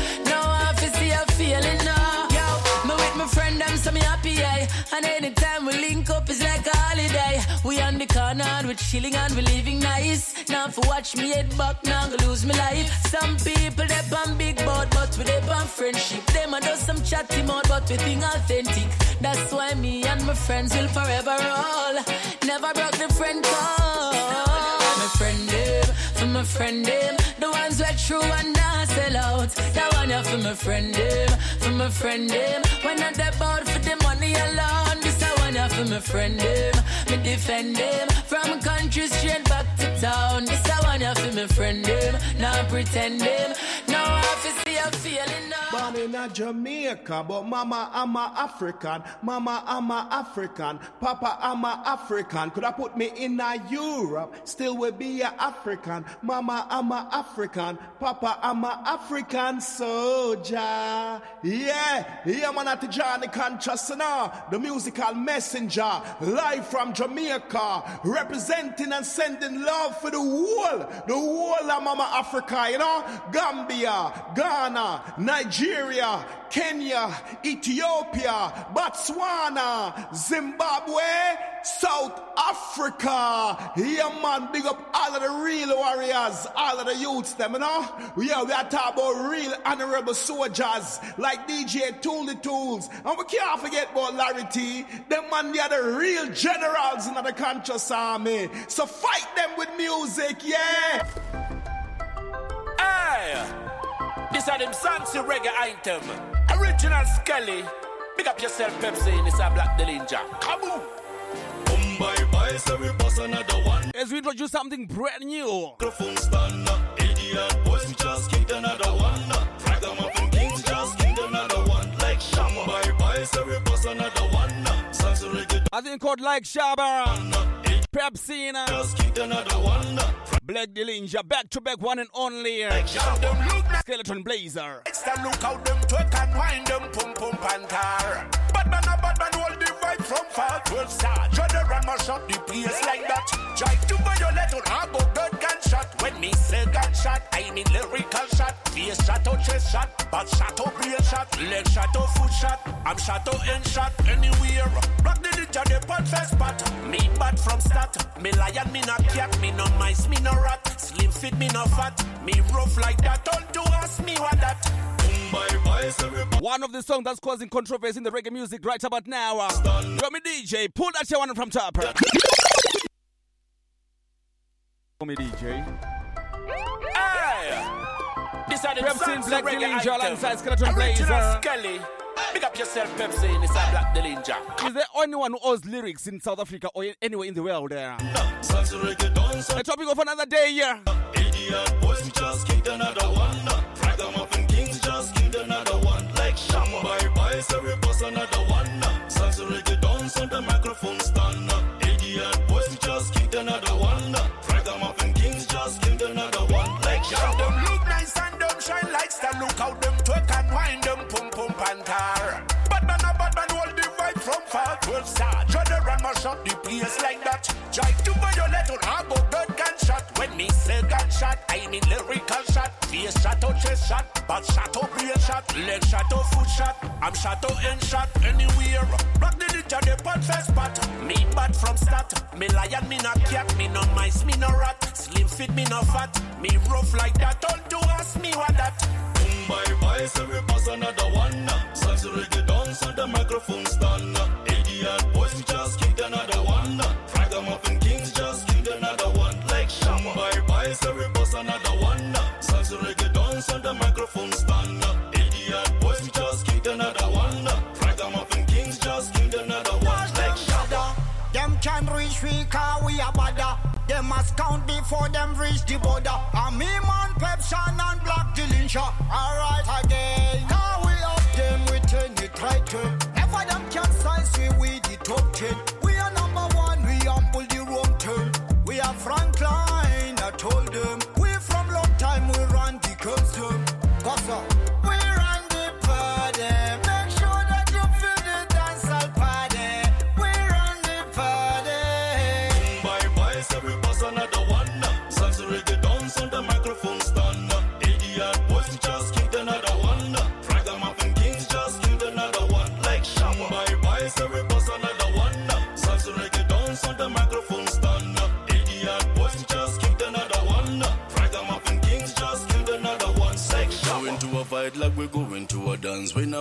So me happy, yeah. And anytime we link up, it's like a holiday. We on the corner, and we chilling and we living nice. Now for watch me head back, now go lose my life. Some people they on big boat, but we they on friendship. Them a do some chatty mode, but we think authentic. That's why me and my friends will forever roll. Never broke the friend code. My friend my friend him. the ones are true and not sell out. That one yeah, for my friend him, for my friend them. When not about for the money alone, this that one yeah, for my friend him. me defend him From country straight back to town, this that one yeah, for my friend him, not pretend them. Now I to see a feeling now.
Born in a Jamaica, but mama I'm a African. Mama I'm a African. Papa I'm a African. Could I put me in a Europe? Still will be a African. Mama I'm a African. Papa I'm a African soldier. Yeah, yeah man at the Johnny now. The musical messenger. Live from Jamaica. Representing and sending love for the whole. The whole of Mama Africa, you know. Gambia, Ghana, Nigeria, Kenya, Ethiopia, Botswana, Zimbabwe, South Africa. Yeah, man, big up all of the real warriors, all of the youths, them, you know. Yeah, we are talking about real honorable soldiers like DJ Tuli Tools. And we can't forget about Larry T. Them man, they are the real generals in the conscious army. So fight them with music, yeah.
Hey! This are them fancy reggae item. Original Skelly. Pick up yourself, Pepsi. This a Black Dillinger. Come on.
Bye bye, so we boss another one.
As we introduce something brand new.
Microphone stand up, idiot boys, we just kicked another one. Ragamuffin kings just kicked another one. Like Shabba. Bye bye, so we boss another one. Salsa reggae.
I think called like Shabba. Pepsi,
Just kicked another one.
Black Dillinger, back to back, one and only. Skeleton Blazer.
Extra look how them twerk and wind them pum pum pantar. Bad man a bad man hold the vibe from 12 star. And mash up the place like that. Try to violate on I go gun gunshot. When me say gunshot, I mean lyrical shot. Face shot or chest shot, back shot or brain shot, leg shot or foot shot. I'm shot or end shot anywhere. Rock the ninja the pot first spot. Me bad from start. Me lion, me not cat, me no mice, me no rat. Slim fit, me no fat. Me rough like that. Don't do ask me what that.
Bye bye, so
One of the songs that's causing controversy in the reggae music right about now. Uh, Yo, me DJ, pull that shit one from top. Yo, me DJ.
Hey! This are the
Representing
songs
Black
of reggae
Dillinger
item.
alongside Skeleton Blazer.
Skelly.
Big up yourself, Pepsi, and it's a Black Dillinger.
Is there anyone who owes lyrics in South Africa or anywhere in the world there? The topic of another day here.
Idiot boys, we just kicked another one. Bye, so we bust another one. Uh. Salsa reggae dance on the microphone stand. Uh. Idiot boys, we just kicked another one. Uh. Ragamuffin kings just killed another one. Like
Yo, them look nice and them shine like star. Look how them twerk and wind them pum pum pantar. Bad man, a bad man, hold the vibe from far. 12 star. Run my shot the place like that. Jive to violate on I go bird gunshot. When me say gunshot, I mean lyrical shot. Face shot or chest shot, back shot or brain shot, leg shot or foot shot. I'm shot or end shot anywhere. Rock the ninja, the pot first spot. Me bad from start. Me lion, me no cat, me no mice, me no rat. Slim fit, me no fat. Me rough like that. Don't do ask me what that.
Boom, bye bye, so we bust another one. Salsa reggae dance on the microphone stand.
Before them reach the border. And me man Pepson and Black Dillinger. Alright again.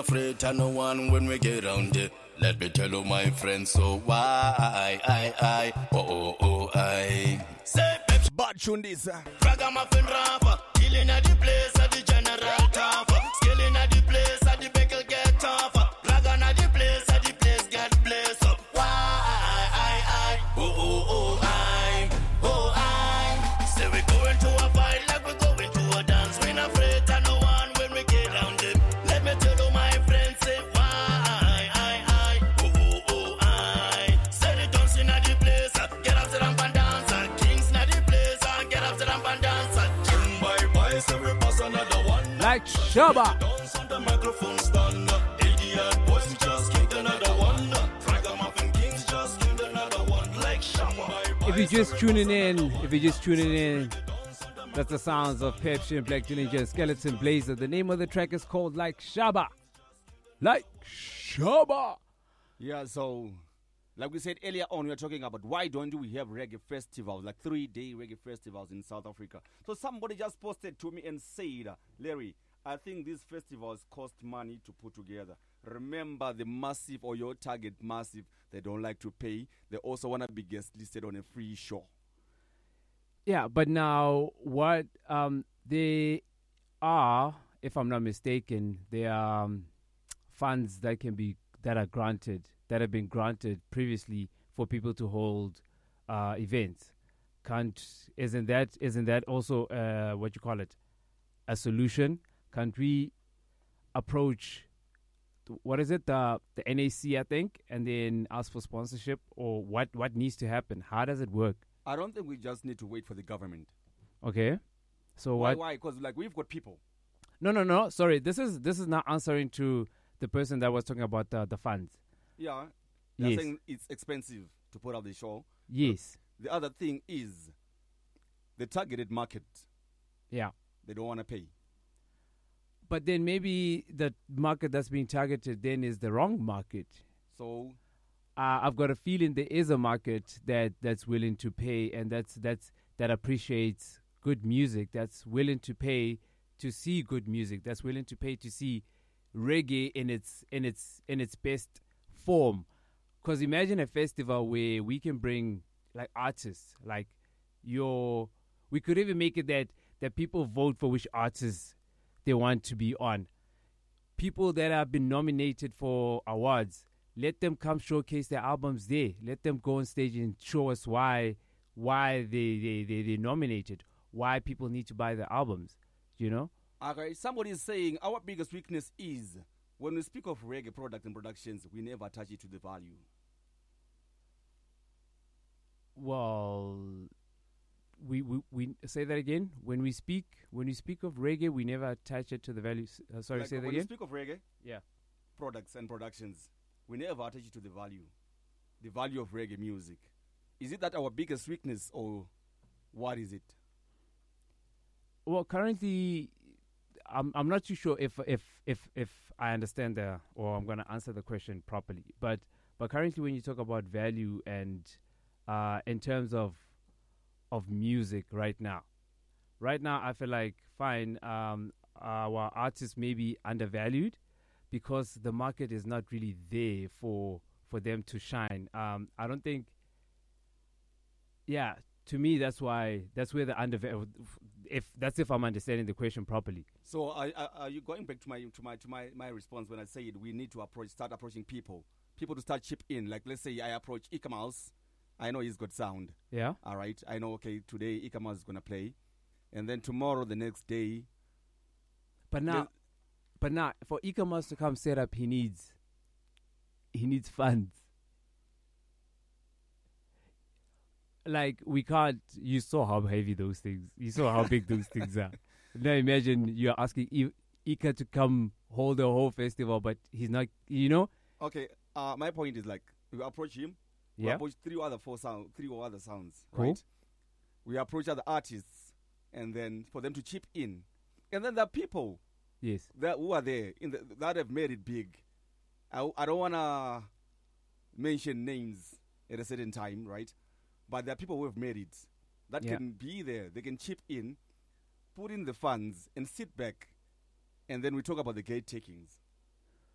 Afraid of no one when we get on there. Let me tell you, my friends, so why, I, I, oh, oh, oh, I. Say, Pepsi.
Bad tune this.
Ragamuffin rapper, killing at the place at the general tougher. Shamba.
If you're just tuning in, if you're just tuning in, that's the sounds of Pepsi and Black Dillinger Skeleton Blazer. The name of the track is called Like Shabba. Like Shabba.
Yeah, so like we said earlier on, we were talking about why don't we have reggae festivals, like three day reggae festivals in South Africa. So somebody just posted to me and said, Larry, I think these festivals cost money to put together. Remember the massive or your target massive, they don't like to pay. They also want to be guest listed on a free show.
Yeah, but now what um they are, if I'm not mistaken, they are um, funds that can be that are granted that have been granted previously for people to hold uh, events. Can't isn't that isn't that also uh, what you call it a solution? Can't we approach what is it the the NAC I think and then ask for sponsorship or what what needs to happen? How does it work?
I don't think we just need to wait for the government.
Okay. So
Why?
what?
Why? Because like we've got people.
No, no, no. Sorry, this is this is not answering to the person that was talking about the the funds.
Yeah. They're
Yes.
saying it's expensive to put out the show.
Yes.
The other thing is the targeted market.
Yeah.
They don't want to pay.
But then maybe the market that's being targeted then is the wrong market.
So
uh, I've got a feeling there is a market that that's willing to pay and that's that's that appreciates good music. That's willing to pay to see good music. That's willing to pay to see reggae in its in its in its best form. Because imagine a festival where we can bring like artists, like your. We could even make it that that people vote for which artists they want to be on. people that have been nominated for awards, let them come showcase their albums there. Let them go on stage and show us why why they they they, they nominated, why people need to buy the albums. You know?
Okay, somebody is saying our biggest weakness is when we speak of reggae product and productions, we never attach it to the value.
Well, we, we we say that again. When we speak when we speak of reggae, we never attach it to the values. Uh, sorry,
Like,
say that again.
when
again.
speak of reggae,
Yeah.
products and productions, we never attach it to the value, the value of reggae music. Is it that our biggest weakness, or what is it?
Well, currently, I'm I'm not too sure if if if if I understand the or I'm gonna answer the question properly. But but currently, when you talk about value and uh, in terms of of music right now, right now I feel like fine. Um, our artists may be undervalued because the market is not really there for for them to shine. Um, I don't think. Yeah, to me, that's why that's where the undervalued. If that's if I'm understanding the question properly.
So are, are, you going back to my to my to my, my response when I said we need to approach start approaching people, people to start chip in. Like let's say I approach Ikamouse, I know he's got sound.
Yeah.
All right. I know. Okay, today Ikamouse is gonna play, and then tomorrow, the next day.
But now, but now for Ikamouse to come set up, he needs he needs funds. Like we can't. You saw how heavy those things. You saw how big those things are. Now imagine you're asking I- Ika to come hold the whole festival, but he's not. You know.
Okay. Uh, my point is like we approach him. We
Yeah.
approach three other four sound, three or other sounds.
Cool.
Right. We approach other artists, and then for them to chip in, and then there are people.
Yes.
That who are there in the, that have made it big. I, I don't wanna mention names at a certain time, right? But there are people who have made it that
Yeah.
can be there. They can chip in, put in the funds, and sit back, and then we talk about the gate takings.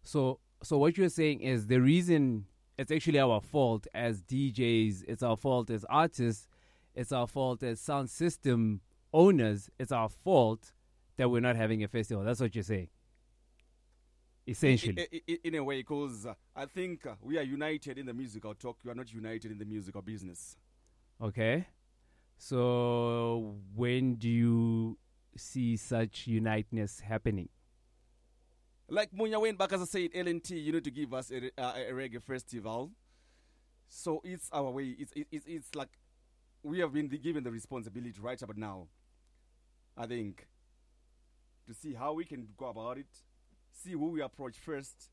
So, so what you're saying is the reason it's actually our fault as DJs, it's our fault as artists, it's our fault as sound system owners, it's our fault that we're not having a festival. That's what you're saying. Essentially.
In a way, because uh, I think uh, we are united in the musical talk. You are not united in the musical business.
Okay. So when do you see such uniteness happening?
Like Munya Wayne said, LNT, you need to give us a, uh, a reggae festival. So it's our way. It's, it- it's, it's like we have been given the responsibility right about now. I think to see how we can go about it, see who we approach first,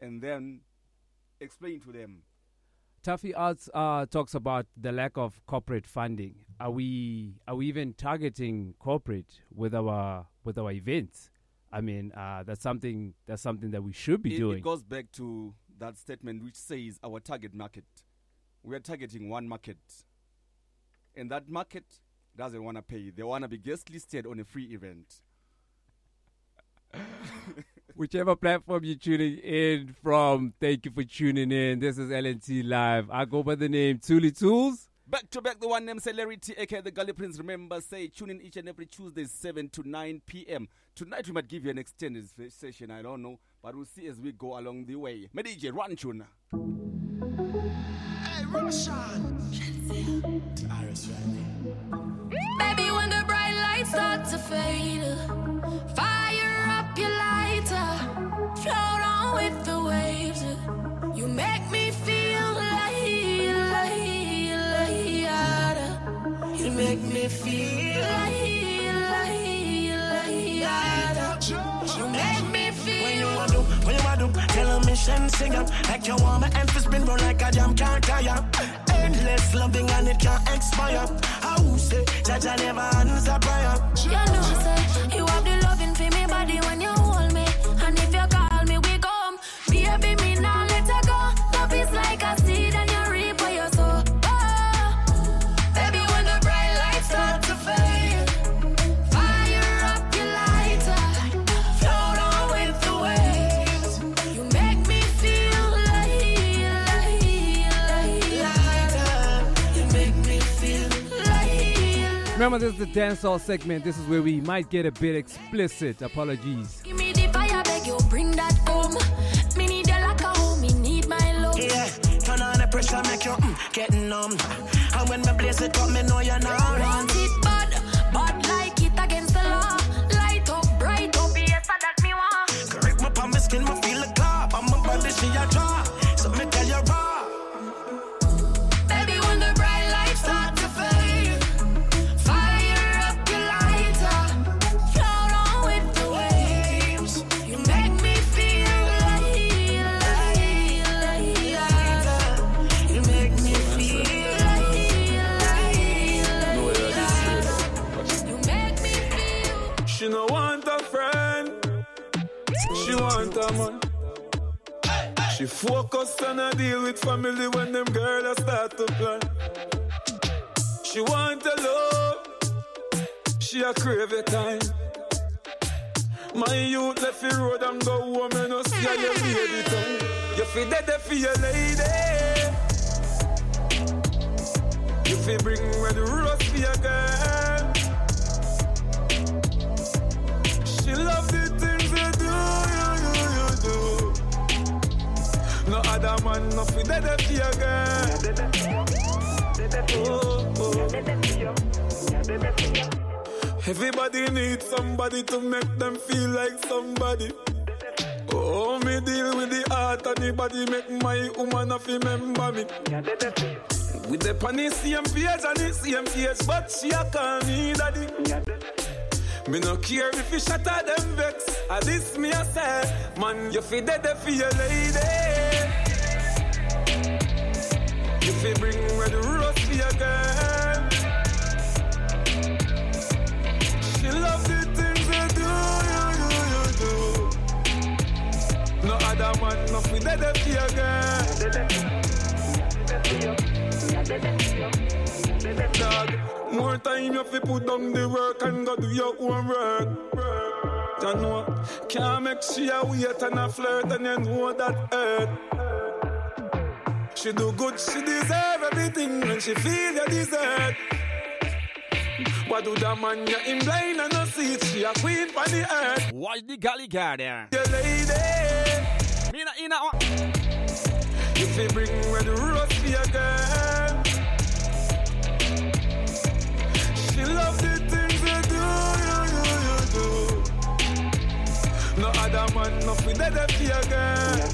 and then explain to them.
Tuffy Arts uh, talks about the lack of corporate funding. Are we are we even targeting corporate with our with our events? I mean, uh, that's something that's something that we should be
it,
doing.
It goes back to that statement which says our target market. We are targeting one market, and that market doesn't want to pay. They want to be guest listed on a free event.
Whichever platform you're tuning in from, thank you for tuning in. This is LNT Live. I go by the name Tuli Tools.
Back to back, the one named Celerity, aka the Gully Prince. Remember, say tune in each and every Tuesday, 7 to 9 p.m. Tonight, we might give you an extended session, I don't know, but we'll see as we go along the way. My DJ, run tune.
Hey, Roshan. Iris
Baby, when the bright lights start to fade, fire up your lighter, float on with the waves. You make me feel like, like, like, You make me feel like,
to, tell mission, sing. Like you want my hand to spin round like a jam can't tire. Endless loving and it can't expire. How say, Jah Jah never answer prayer.
You know, say you have the loving for me body when you
Remember, this is the dancehall segment. This is where we might get a bit explicit. Apologies.
Give me the fire,
beg you,
bring that
home. Me need a home, me
need my love. Yeah, turn on the pressure, make you mm, numb. And when blaze it up, me
know you're not. Focus on a deal with family when them girls start to plan. She want a love. She a crave a time. My youth left the road and go home and no see how you time. You feel dead for your lady. You feel bring red rose for your girl. Other man, no fi dead for your girl. Everybody needs somebody to make them feel like somebody. Oh, me deal with the heart and the body, make my woman of remember me. With the the same page and the same page, but she a call me daddy. Me no care if you shatter them vex. A this me a say, man, you fi dead for your lady. Fi bring red rose for. She love the things you do, you, you, you do. No other man, no fi dead for your girl. Dog, more time you fi put down the work and go do your own work. You know, can't make she a wait and a flirt and you know that hurt. She do good, she deserve everything when she feel you deserve. What do the man you in blind and no see it? She a queen for the earth.
Watch the galley car there.
The lady.
Mina, ina, oh.
You fi bring red rose for your girl. She love the things you do, you, you, you do. No other man, no fi dead for your girl.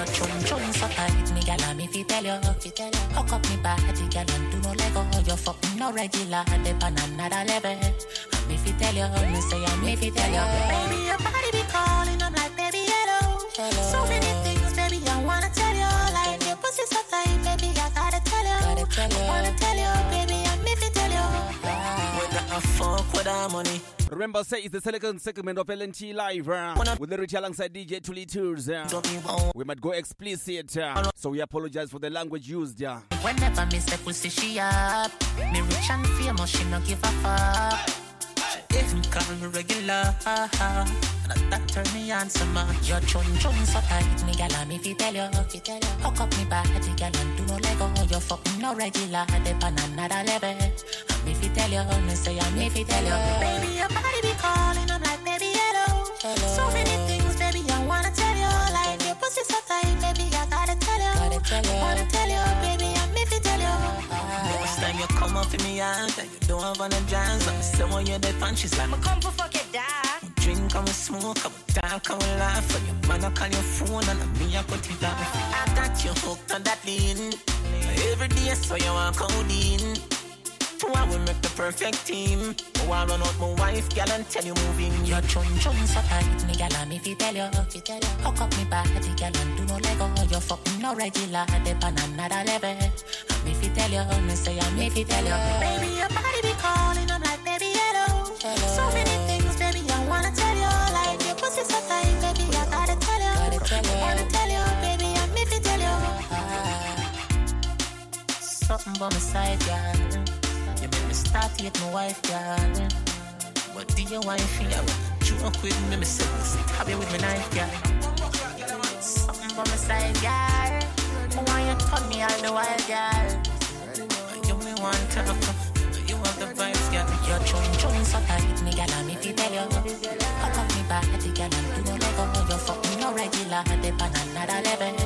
Your chum chum so tight, me gal, me fi tell you, tell you. Hook up me body, gal, and do no lego. You fuck me no regular, the another level. And me fi tell you, me say I me fi tell you. Baby, your body be calling, I'm like, baby, hello. So many things, baby, I wanna tell you. Like your pussy so tight, baby, I gotta tell you. I wanna tell you,
When I fuck money.
Remember, say it's the second segment of LNT Live uh, with Larry alongside DJ Tuli Tools. Uh, we might go explicit, uh, so we apologize for the language used. Uh.
Whenever me say pussy she up, me rich and famous, she no give a fuck. If call me regular, and that turn me on some more. Your chun chun so tight, me gal, me fi tell you, fi tell you. Hook up me body, gal, and do no lego. You fuck me no regular, the on another level. And me fi tell you, me say I me fi tell you. Baby, your body be calling, I'm like, baby, hello. So many things, baby, I wanna tell you. Like your pussy so tight, baby, I gotta tell you. Gotta tell you. Wanna tell you, baby, I me fi tell you.
Next time you come up in me out and you don't have any jams, I'm say when you're dead and she's like,
I'ma come for fuck it, die.
drink and we smoke, and we talk and we laugh, and your man I call your phone and me I put it off. I got you hooked on that lean. Every day so you want codeine. To I will make the perfect team. Oh, I run out my wife, gal, and tell you moving.
Your chun chun so tight, me gal, me fi tell you, fi tell you. Hook up me body, gal, and do no lego. You fuck me no regular, the on another level. And me fi tell you, me say I me fi tell you. Baby, your body be calling, I'm like, baby, hello. So many things, baby, I wanna tell you. Like your pussy so tight, baby, I gotta tell you. Gotta tell you. Wanna tell you, baby, I me fi tell you. Ah. Something by my side, girl. You me start hate my wife, girl. What do you want for you? Joke with me, me say, stab you with my knife, girl. Something by my side, girl. I want you to me all the while, girl. You me want to you have the vibes, girl. Your chum chum so tight, me girl, and me fi tell you. Hook up me body, girl, and do no lego. You fuck me no
regular, they on another level.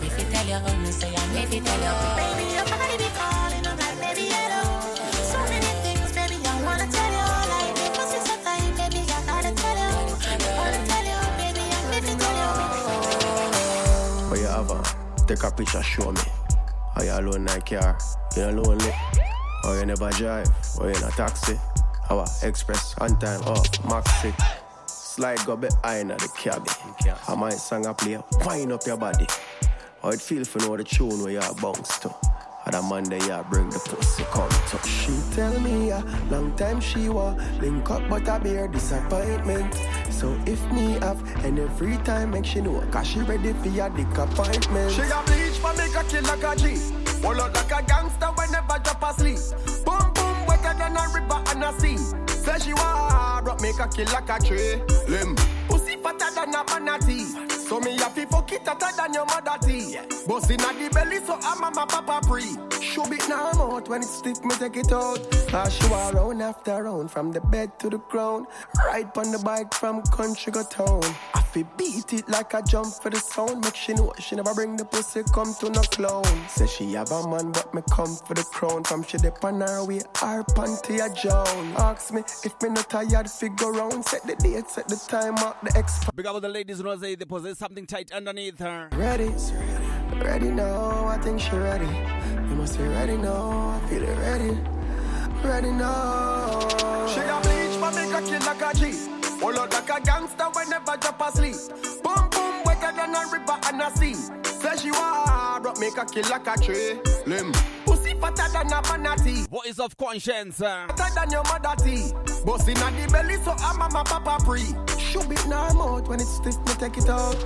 Me fi tell you, me say I'm me fi tell you. Baby, your
Take a picture, show me. Are you alone in that car? You not lonely? Or you never drive? Or you in a taxi? Our express on time? Oh, maxi. Slide go behind the cabin. I might sing a play. Wind up your body. How it feel for know the tune where you bounce to. Other man there, you bring the pussy come to. She tell me a long time she wa link up, but I bear disappointment. So if me have any free time, make she know, cause she ready for your dick appointment.
She a bleach for me a kill like a G. Hold out like a gangster whenever drop asleep. Boom boom wetter than a river and a sea. Say she want rock me kill like a tree. Limb pussy fatter than a manatee. So me happy fuck it hotter than your mother tea. Bust inna the belly so I'm mama papa pre.
Show it now I'm out when it stick me take it out. I show round after round from the bed to the ground. Ride on the bike from country go town. I fi beat it like a jump for the sound. Make she know she never bring the pussy come to no clown. Say she have a man but me come for the crown. From she dip on her way, her panty a. Ask me if me not tired figure round. Set the date, set the time, mark the X.
Big up all the ladies who say they possess something tight underneath her.
Ready, ready now. I think she ready. You must be ready now. I feel it ready, ready now.
She a bleach for make a kill like a G. Hold out like a gangster whenever drop asleep. Boom boom wetter than a river and a sea. Say she want rock make a kill like a tree. Limb pussy fatter than a manatee.
Voice of conscience. Uh.
Fatter than your mother tea. Bust inna the belly so I'm mama papa pre.
Should it now out when it's stiff, me take it out.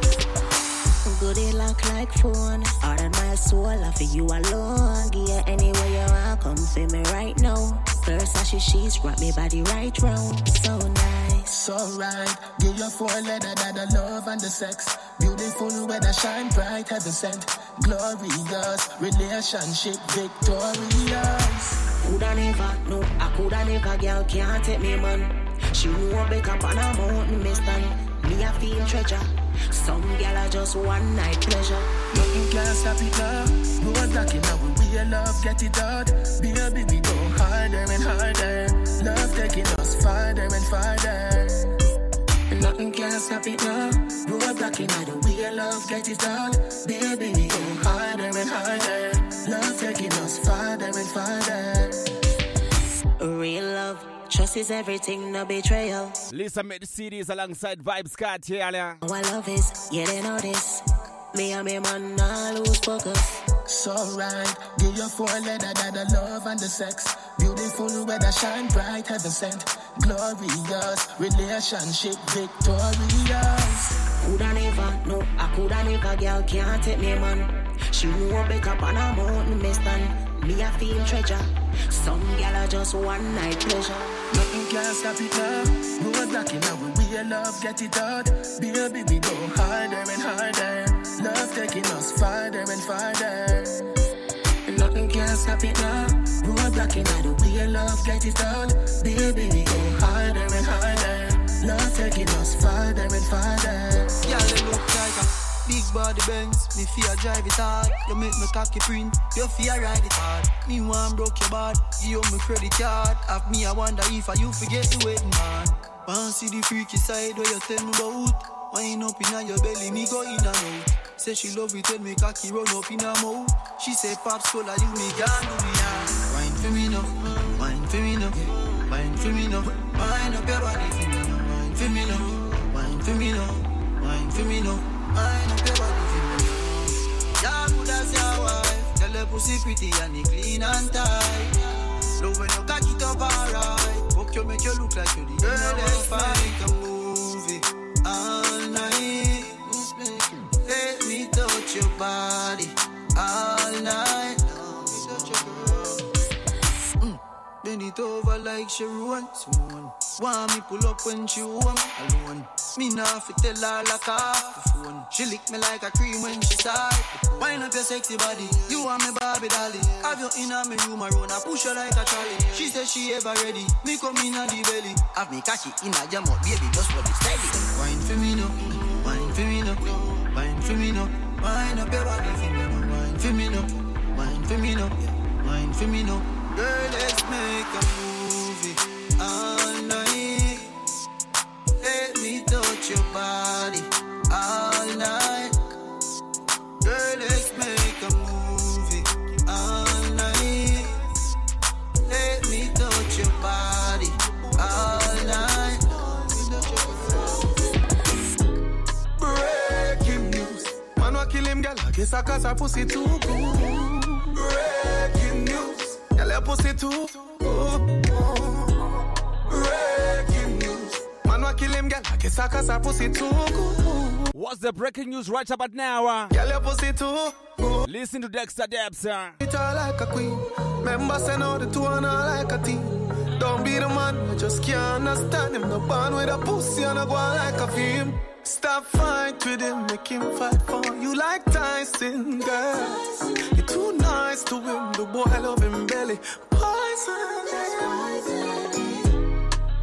Goody lock like phone. Heart and my soul, I for you alone. Yeah, anywhere you are, come see me right now. First, I she she's wrap me body right round. So nice.
So right, give your four letter that the love and the sex. Beautiful weather shine bright, heaven sent. Glorious relationship, victorious.
Coulda never, no, I coulda never, girl can't take me man. She know back up on a mountain, me stand. Me a feel treasure. Some gal are just one night pleasure.
Nothing can stop it now. Roadblock in our way, love get it out. Be a baby, we go harder and harder. Love taking us farther and farther. Nothing can stop it now. Roadblock in our way, love get it out. Baby, we go harder and harder. Love taking us farther and farther.
Real love. Trust is everything, no betrayal.
Lisa made the CDs alongside Vibes Card here. Yeah.
Our love is, yeah, they know this. Me and me man, nah lose focus.
So right, give your four letter that the love and the sex. Beautiful weather shine bright, heaven sent. Glorious relationship, victorious.
Coulda never, no, I coulda never, girl can't take me man. She know back up on a mountain, me stand. Me a feel treasure. Some gal are just one night pleasure.
Nothing can stop it now. Roadblock in our way, we love get it out. Be a baby, we go harder and harder. Love taking us farther and farther. Nothing can stop it now. Roadblock in our way, love get it out. Baby, we go harder and harder. Love taking us farther and farther.
Girl, they look like a big body Benz. Me fear drive it hard. You make me cocky print. You fear ride it hard. Me want broke your bad. You owe me credit card. Have me, I wonder if I you forget the wedding man. Want see the freaky side where you tell me about. Wind up in your belly, me go in and out. Say she love it when me cocky run up in her mouth. She say pops cola, you me can do me hard. Wine for me now, wine for me now, wine for me now. Wine up your body for me now, wine for me now, wine for me now, wine for me now. Wine up your body for me now. Yeah, good as your wife. Tell her pussy pretty and it clean and tight. Love when you cock it up alright. Fuck you make you look like you the girl that's fine. a movie all night. Body all night. Mm. Bend it over like Sharon. Want me pull up when she home alone. Me nah fi tell her like off the phone. She lick me like a cream when she start. Wind up your sexy body, you are me Barbie dolly. Have you in me room around, I push her like a trolley. She say she ever ready, me come in the belly. Have me catch it in a jam up, baby, just for the steady. Wine for me now, wine
for me no, wine for me no, wine up your body for me no, wine for me no, wine for me no, wine for me no. Girl, let's make a movie all night. Let me touch your body all night. Girl, let's make a
him. I cause her pussy too good. Breaking news. Girl, your pussy too good. Breaking news. Man wa kill him, girl. I guess I cause her pussy too good.
What's the breaking news right about now? Uh?
Girl, your pussy too good.
Listen to Dexta Daps.
Treat her like a queen. Remember, say no, the two her like a team. Don't be the man, I just can't understand him. No band with a pussy and I go like a film. Stop fight with him, make him fight for you like Tyson, girl. You're too nice to him, the boy love him belly. Poison.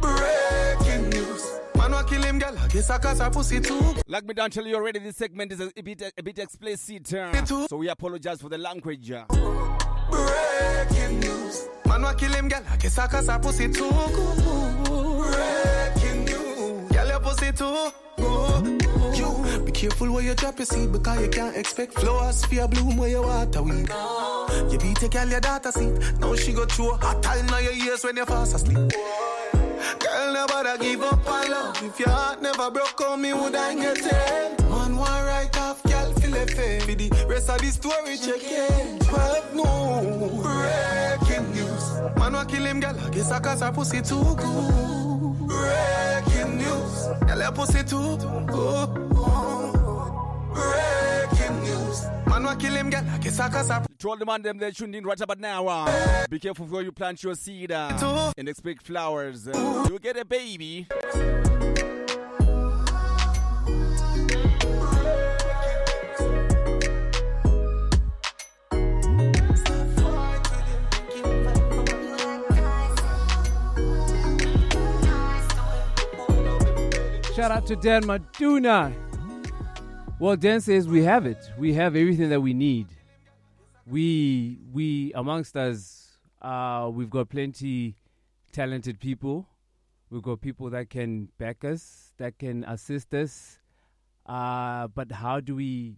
Breaking news. Man wa kill him, girl. I guess I cause her pussy too.
Like me don't tell you already, this segment is a, bit a bit explicit. uh, so we apologize for the language. uh.
Breaking news. Man wa kill him, girl. I guess I cause her pussy too. Breaking your pussy too good. You be careful where you drop your seed because you can't expect flowers for your bloom where you water weed. You beat a girl your daughter seat. Now she go through hot time now your ears when you fast asleep. Girl, nobody give up on love. If your heart never broke on me, would I get it? Man, one right off, girl, feel fame. For the rest of the story, check it. 12 no news. Man, wa kill him, girl, I guess I cause her pussy too good. Breaking news. Girl, your pussy too good. Breaking news. Man, wa kill him, girl, I guess I cause her
To all the man them they tuned in right about now. Uh. Be careful before you plant your seed uh, and expect flowers. Uh, you get a baby.
Shout out to Dan Maduna. Well, Dan says we have it. We have everything that we need. We we amongst us, uh, we've got plenty talented people. We've got people that can back us, that can assist us. Uh, but how do we?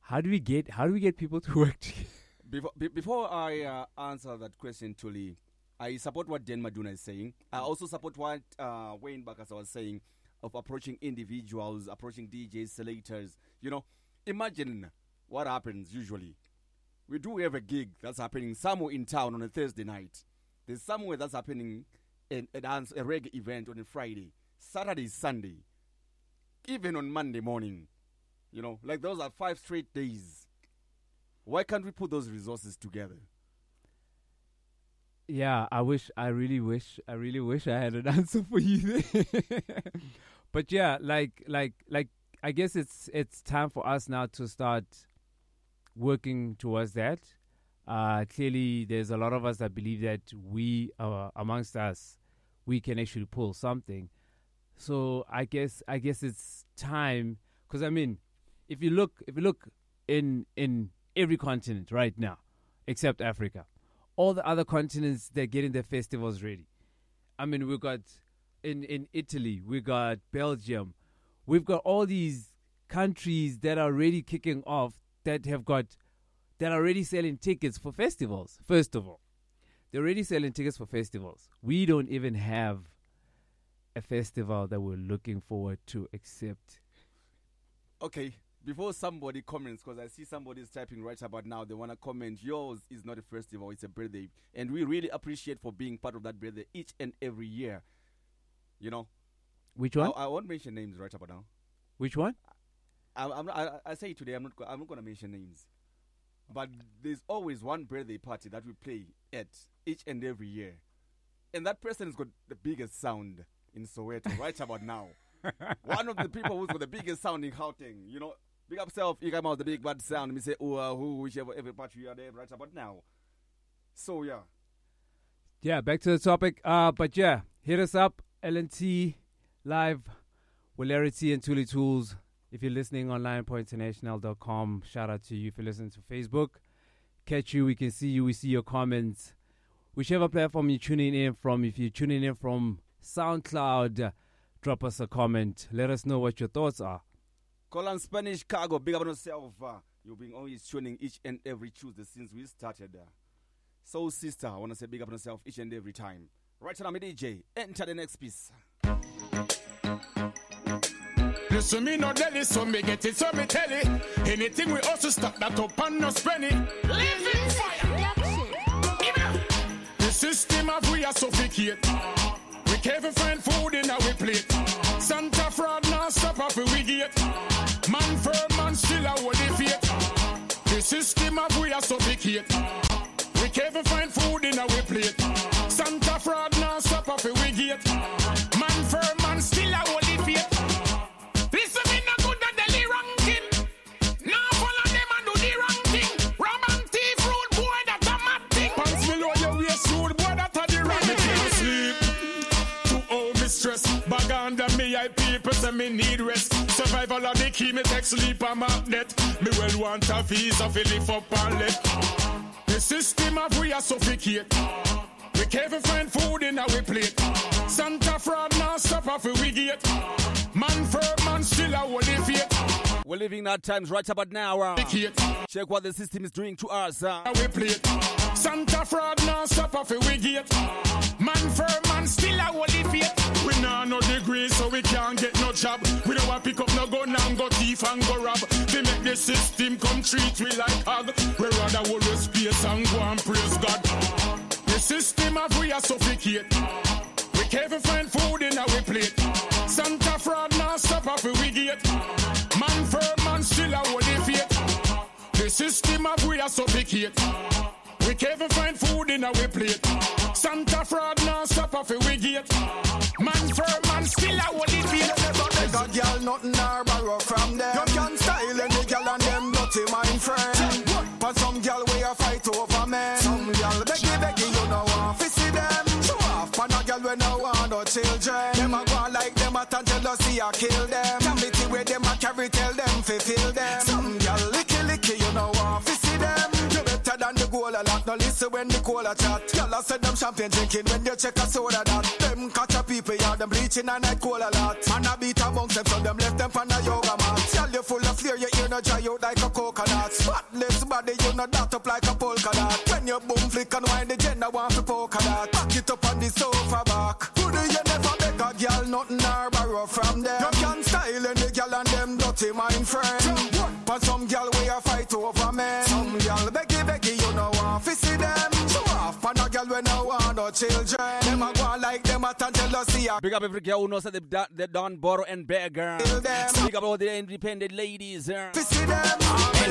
How do we get? How do we get people to work together?
Before, be, before I uh, answer that question, Tuli, I support what Dan Maduna is saying. I also support what uh, Wayne Bakasa was saying of approaching individuals, approaching DJs, selectors. You know, imagine what happens usually. We do have a gig that's happening somewhere in town on a Thursday night. There's somewhere that's happening a, a dance, a reggae event on a Friday, Saturday, Sunday, even on Monday morning. You know, like those are five straight days. Why can't we put those resources together?
Yeah, I wish. I really wish. I really wish I had an answer for you. But yeah, like, like, like. I guess it's it's time for us now to start working towards that. Uh, clearly, there's a lot of us that believe that we, uh, amongst us, we can actually pull something. So I guess I guess it's time because I mean, if you look if you look in in every continent right now, except Africa, all the other continents they're getting their festivals ready. I mean, we've got in in Italy, we got Belgium, we've got all these countries that are already kicking off that have got that are already selling tickets for festivals. First of all, they're already selling tickets for festivals. We don't even have a festival that we're looking forward to accept.
Okay, before somebody comments, because I see somebody's typing right about now, they want to comment. Yours is not a festival; it's a birthday, and we really appreciate for being part of that birthday each and every year. You know,
Which one?
I, I won't mention names right about now.
Which one?
I, I'm not, I, I say it today. I'm not. I'm not gonna mention names, but there's always one birthday party that we play at each and every year, and that person's got the biggest sound in Soweto right about now. one of the people who's got the biggest sound in Gauteng. You know, big up self. You come out the big bad sound. Me say, oh, uh, who, whichever, every party you are there right about now. So yeah,
Yeah, back to the topic. Uh, but yeah, hit us up, LNT Live Walarity and Tuli Tools. If you're listening on lionpointinternational.com, shout out to you. If you're listening to Facebook, catch you. We can see you. We see your comments. Whichever platform you're tuning in from, if you're tuning in from SoundCloud, drop us a comment. Let us know what your thoughts are.
Call on Spanish Cargo. Big up on yourself. Uh, you've been always tuning each and every Tuesday since we started. Uh, Soul Sister, I want to say big up on yourself each and every time. Right now, I'm a DJ. Enter the next piece.
Listen, me no deli, so me get it, so me tell it. Anything we also stop that up and no spend it. Living fire. The system of we are suffocate. Even find food in our plate. Santa fraud now stop up we get. Man firm, man still a holy faith. The system of we are suffocate. We can't even find food in our plate. Santa fraud now stop up we get. Man firm, man still a holy I people say me need rest. Survival of the key, me take sleep, out net. Me well want a visa, fill it up and let. The system of we are suffocate. We can't even find food in our plate. Santa fraud now stop off we get. Man firm, man still a holy faith.
We're living that times right about now. Uh. Check what the system is doing to us. Uh.
We plate. Santa fraud now stop off we get. Man firm, man still a holy faith. We nah no degree, so we can't get no job. We don't want pick up no gun and go thief and go rob. They make the system come treat we like hog. We rather hold space and go and praise God. The system of we are suffocate. We can't even find food in our plate. Santa fraud now stop off we get. Man firm, man still a holy faith. The system of we are suffocate. We can't even find food in our plate. Santa fraud now stop off we get. Man firm, man still a holy faith.
Never beg a girl nothing or borrow from them. You can style any girl and them dirty mind friend. But some girl we a fight over men. Some girl beggy beggy you know want to see them. Show off pan a girl we no want no children. Them a go like them a tan jealousy a kill them. Committee where them a carry tell them fi feel them. Goal a lot. No listen when the cola chat. A said them champagne drinking when they check a soda that. Them catch a people yeah them bleaching and night cola lot. Man a beat a bounce them so them left them on a yoga mat. Girl you full of flair, your ear no dry out like a coconut. Spotless body, you no dot up like a polka dot. When you boom flick and wind the gender want to polka dot. Back it up on the sofa back. Good you never beg a girl nothing or borrow from them. You can style any girl and them dirty mind friend. But some girl we a fight over men. To see them. Show off on a girl we no want no children. Them a go like them a tan jealousy. A
Big up every girl who knows that they, da- they don't borrow and beg. Big up all the independent ladies.
Any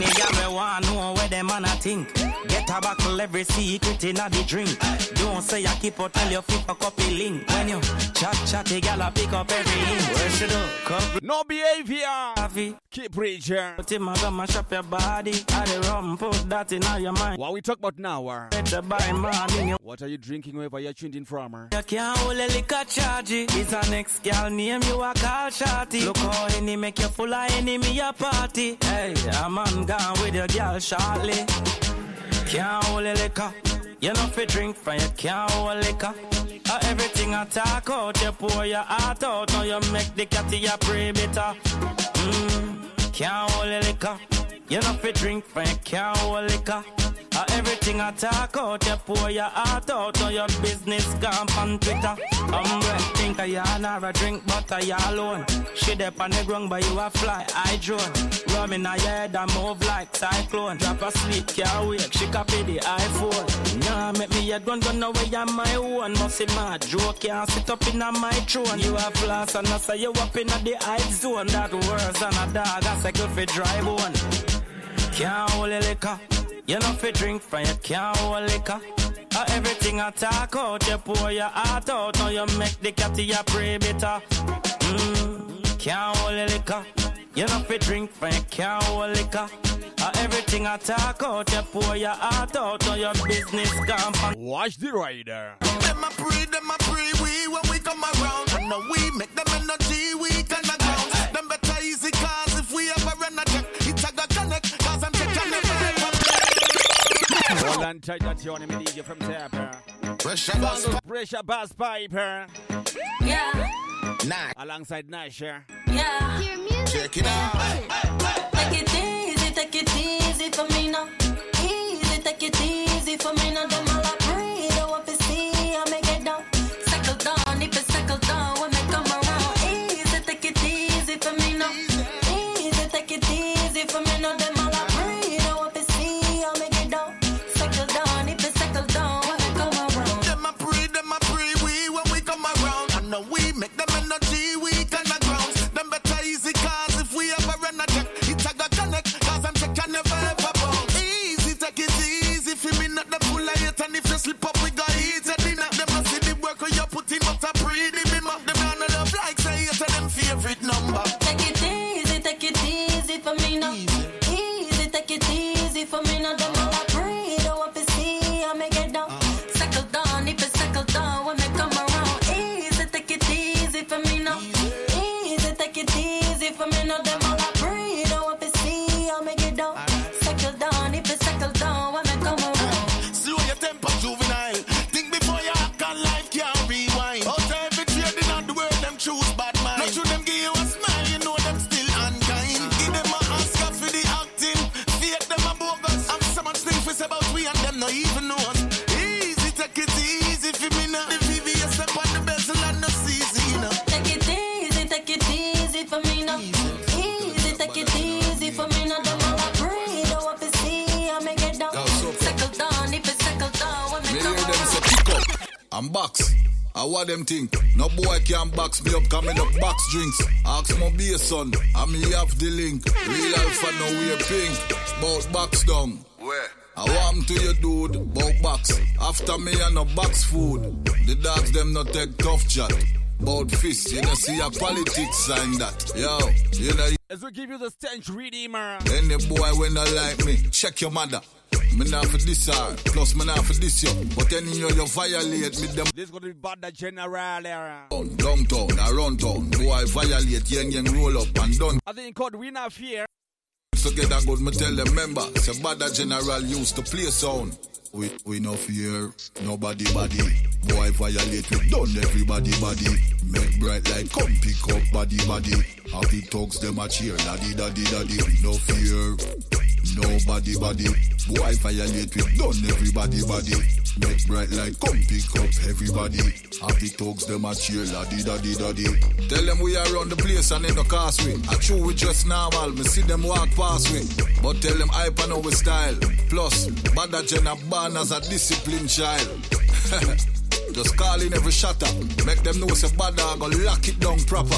girl we want know where them man a think. Get a buckle every secret in a the drink. Don't say I keep out tell you fit a copy link. When you chat chat, the girl a pick up every link. Where she do? Come.
No behavior. Keep preaching.
Put him a go mash up your body. I the rum put that in all your mind.
What we talk about now? Uh.
Better buy money.
What are you drinking wherever you're tuned in from? Uh?
can't hold a liquor charge. It's a next girl name you a call shorty. Look how any make you full of enemy a party. Hey, a man gone with your girl shortly. Can't hold a liquor. You know fi drink from you can't hold liquor. Uh, everything I talk out, you pour your heart out. Now you make the catty you pray better. Mm, can't hold a liquor. You know fi drink from you can't hold liquor. Everything I talk out, you pour your heart out. on your business gone on Twitter. Um, I'm well, think I yarn or a drink, but I alone. She dep on the ground, but you a fly, I drone. Rum in her head and move like cyclone. Drop asleep, can't wake, she copy the iPhone. Nah, make me a gun, gun away on my own. Must see my joke, can't sit up in a my throne. You a floss and I say you up in a the hype zone. That worse than a dog, I say good for dry bone. Can't hold a liquor. You know fi drink from you can't hold liquor. Uh, everything I talk out, you pour your heart out. Now you make the catty you pray bitter. Mm, can't hold a liquor. You know fi drink from you can't hold liquor. Uh, everything I talk out, you pour your heart out. Now your business gone on.
Watch the rider.
Them a pray, them a pray we when we come around. And now we make them energy weak and the ground.
inside that you want me DJ from Tapper.
Pressure Bass
Piper. Pressure Bass Piper.
Yeah.
Nah.
Alongside Nasher.
Yeah.
Check it out.
Take it easy, take it easy for me now. Easy, take it easy for me now. Them all I
box down. Where? I want to you dude, bout box. After me and no box food. The dogs them no take tough chat. Bout fist, you know see a politics sign that. Yo, you know
As we give you the stench redeemer.
any boy when not like me, check your mother. Me not for this hard, plus me not for this yo. But any you you violate me them
This gonna be bad the general era.
downtown, around town. Boy violate, yang yang roll up and done.
I think called Winner Fear.
Together good, me tell them member. Say bad general used to play sound. We we no fear nobody body. Boy violate, we done everybody body. Make bright light, come pick up body body. Happy talks them a cheer, daddy daddy daddy. We no fear nobody body. Boy violate, we done everybody body. Make bright light, come pick up everybody. Happy talks them a cheer, daddy daddy daddy. Tell them we are on the place and in the causeway. I true we just normal, me see them walk past me. But tell them hype and our style. Plus, bad agenda born as a disciplined child. Just call in every shutter. Make them know say bad dog go lock it down proper.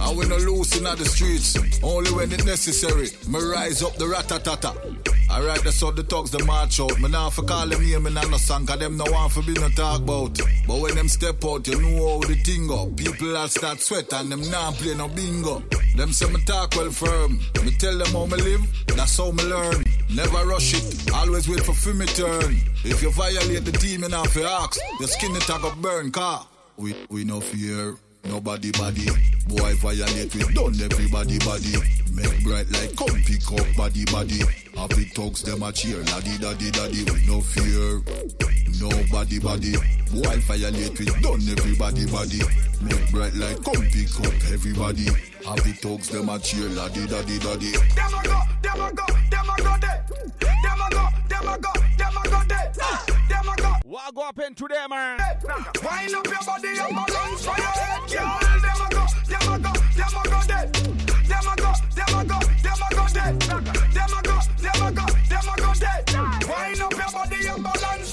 And we no loose in the streets. Only when it necessary. Me rise up the ratatata. Alright, that's how the talks the march out. Me now for call them name and no song, cause them no want for be no talk about. But when them step out, you know how the thing go. People all start sweat and them now play no bingo. Them say me talk well firm. Me tell them how me live, that's how me learn. Never rush it, always wait for me turn. If you violate the team, you not fi ask. Your skin it a go burn, car. We, we no fear. Nobody body, boy violate we done everybody body. Make bright like come pick up body body. Happy talks them a cheer, daddy daddy daddy. We no fear, nobody body. Boy violate we done everybody body. Make bright like come pick up everybody. Happy talks them a cheer, daddy daddy daddy.
Them a go, them a go, them a go there. Them a go, them a go, them a go there. Them a go.
What go happen to them, man?
Wind up your body for your head, girl. Them a go, them a go, them a go there.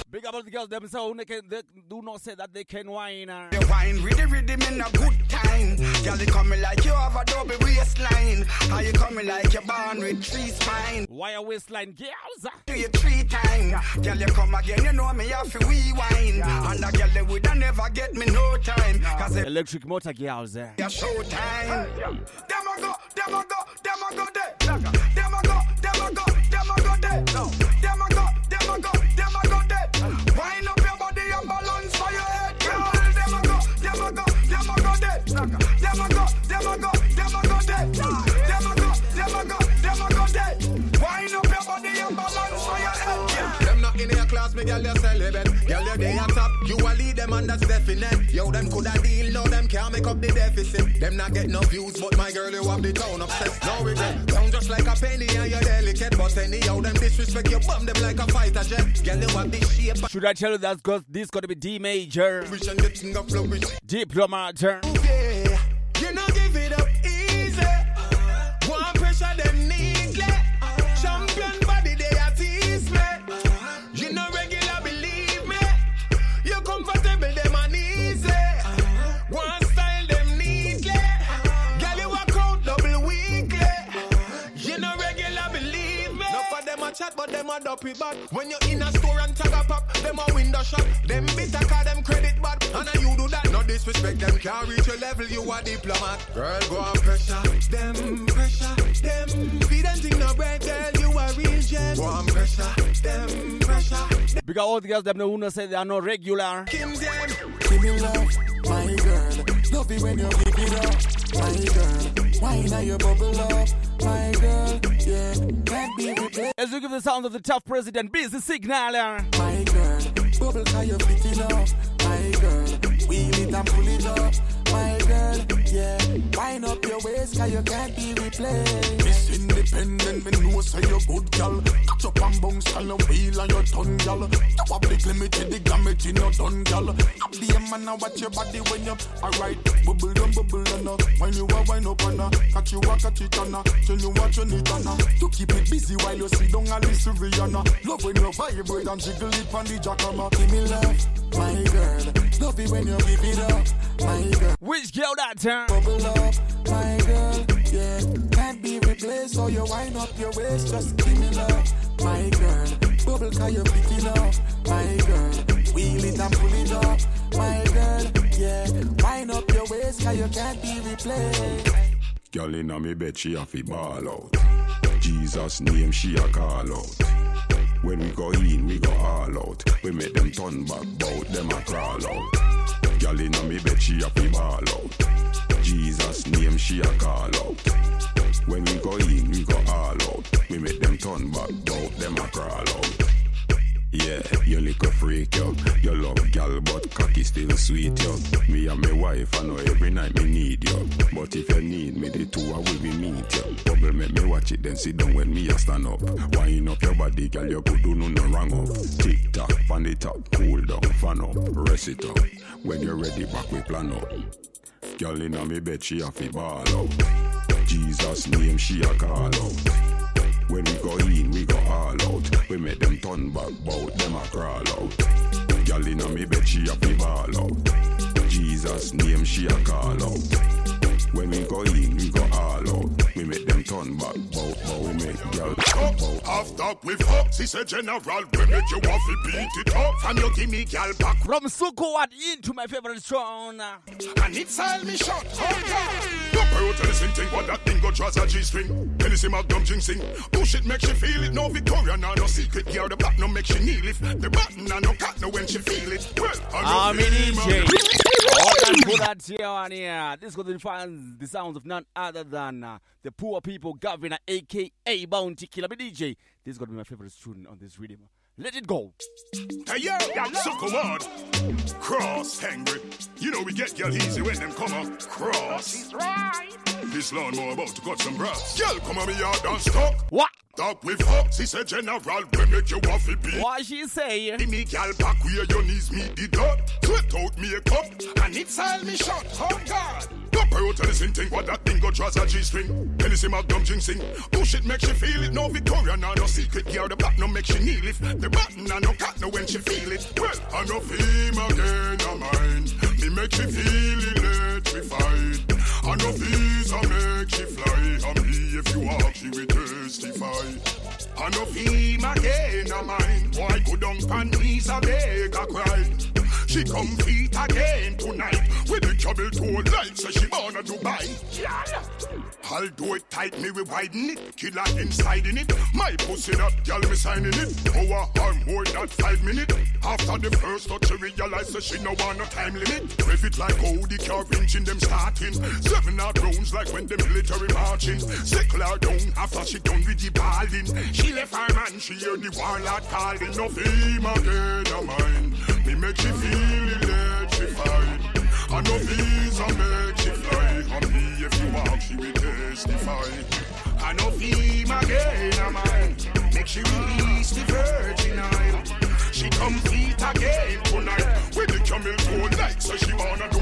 Big up all the girls themselves. They, can, they do not say that they can whine. uh.
You wine with the rhythm in a good time. Girl, you coming like you have a double waistline. How you coming like you're born with three spine.
Why a waistline girls?
Do you three time? Girl, you come again, you know me have to rewind. And a girl, they woulda never get me no time. Cause it
Electric motor girls. Uh.
your showtime. Them a go, them a go, them a go there. Them a go, them a go, them a go there. Them girl. Them
not in your class,
me, girl, you celibate. Girl, you day on top. You a lead them and that's definite. Yo, them coulda deal, no, them can't make up the deficit. Them not get no views, but my girl, you have the town upset. No regret. Down just like a penny and you're delicate. But anyhow, them disrespect you, bum them like a fighter jet. Girl, you have the shape.
Should I tell you that's got this to be D major? Diplomat turn.
Them a dopey bad. When you in a store and tag a pop, them a window shot. Them bitter call them credit bad. And a you do that. No disrespect them can't reach your level. You a diplomat. Girl go on pressure. Them pressure. Them feed and thing no bread. Girl you a real gem. Go on pressure. Them pressure.
Because all the girls them know who say they are not regular.
Kim them.
Give me love, my girl. Love it when you give it up, my girl. Why now you bubble up, my girl? Yeah, can't be replaced.
As we give the sound of the tough president, busy signaler.
My girl, bubble cause you fit it up, my girl. Wheel it and pull it up, my girl. Yeah, wind up your waist cause you can't be replaced. Miss Independent, me know say you're good gal. Catch up and bounce, call and wheel and your tongue, gal. You have the limited, the gamut in your done, gal. Up the man now watch your body when you're alright. Bubble down, bubble down, when you are wind up and uh. catch you a catch it on, uh. tell you what you need on. Uh. To keep it busy while you sit down and listen Rihanna. Love when you vibrate and jiggle it on the jackhammer. Give me love, my girl. Love it when you give it up, my girl.
Which girl that time?
Bubble up, my girl. Yeah, can't be replaced. So you wind up your waist, just give me love, my girl. Bubble cause you fit it up, my girl. Wheel it and pull it up, my girl. Yeah, wind up your waist cause you can't be replaced.
Girl inna me bed, she a fi ball out. Jesus name, she a call out. When we go in, we go all out. We make them turn back, bout them a crawl out. Girl inna me bed, she a fi ball out. Jesus name, she a call out. When we go in, we go all out. We make them turn back, bout them a crawl out. Yeah, you little freak, yo. You love gal, but cocky still sweet, yo. Me and my wife, I know every night me need you. But if you need me, the two I will be meet you. Bubble make me watch it, then sit down when me a stand up. Wind up your body, gal, you could do no no wrong up. Tick tock, fan it up, cool down, fan up, rest it up. When you're ready, back we plan up. Girl inna me bed, she a fi ball out. Jesus name, she a call out. When we go in, we go all out. We make them turn back, bout them a crawl out. Girl inna me bed, she a fi ball out. Jesus name, she a call out. When we go in, we go all out. We make them turn back, bout, bout. We make girl bout.
After we fuck, she said general, we make you want to beat it up. And you give me gal back.
From Sukuwat into my favorite song.
And it's all me shot. No pearl to listen thing, what that thing go draws a G-string. Hennessy Magnum sing. Push it, make she feel it. No Victoria, no, no secret. Gear the back, no make she kneel it. The button, and no cat, no when she feel it. Well, I
I'm
know
in
feel
DJ.
my-
All that put that here on here. This got the fans, the sounds of none other than uh, the poor people governor, aka Bounty Killer. But DJ, this is gonna be my favorite tune on this rhythm. Let it go.
Hey yo, so come on. Cross, hangry. You know we get girl easy when them come up. Cross. This lawnmower about to cut some grass. Girl, come on me yard and stop.
What?
Dog with fuck, she said general, we make you waffy beat.
What she say?
Give me gal back where your knees meet the dot. Sweat out me a cup, and it's all me shot. Oh God. Listen thing, what that thing go draws a G-string. Hennessy Magnum sing. Push oh it, make she feel it. No Victoria, no, no secret. Gear the no make she kneel lift. The button, and no cat, no when she feel it. Well, I no feel again, no mind. Me make she feel electrified. I no visa make she fly. And me if you walk, she will testify. I no feel again, no mind. Why go down pan knees a beg a cry.
She come feet again tonight. With the trouble toe like so she born a Dubai. I'll do it tight, me we widen it. Killer inside in it. My pussy that girl me signing it. Hour or more than five minutes. After the first touch, she realize that she no want no time limit. Rev it like the car engine them starting. Seven hard rounds like when the military marching. Sickle her down after she done with the balling. She left her man, she hear the warlord calling. No fame again, a mine. Me make she feel electrified. I know visa make she fly. And me if you walk, she will testify. I know fame again, a mine. Make she release the virgin oil. She come feet again tonight. With the camel toe like so she wanna do.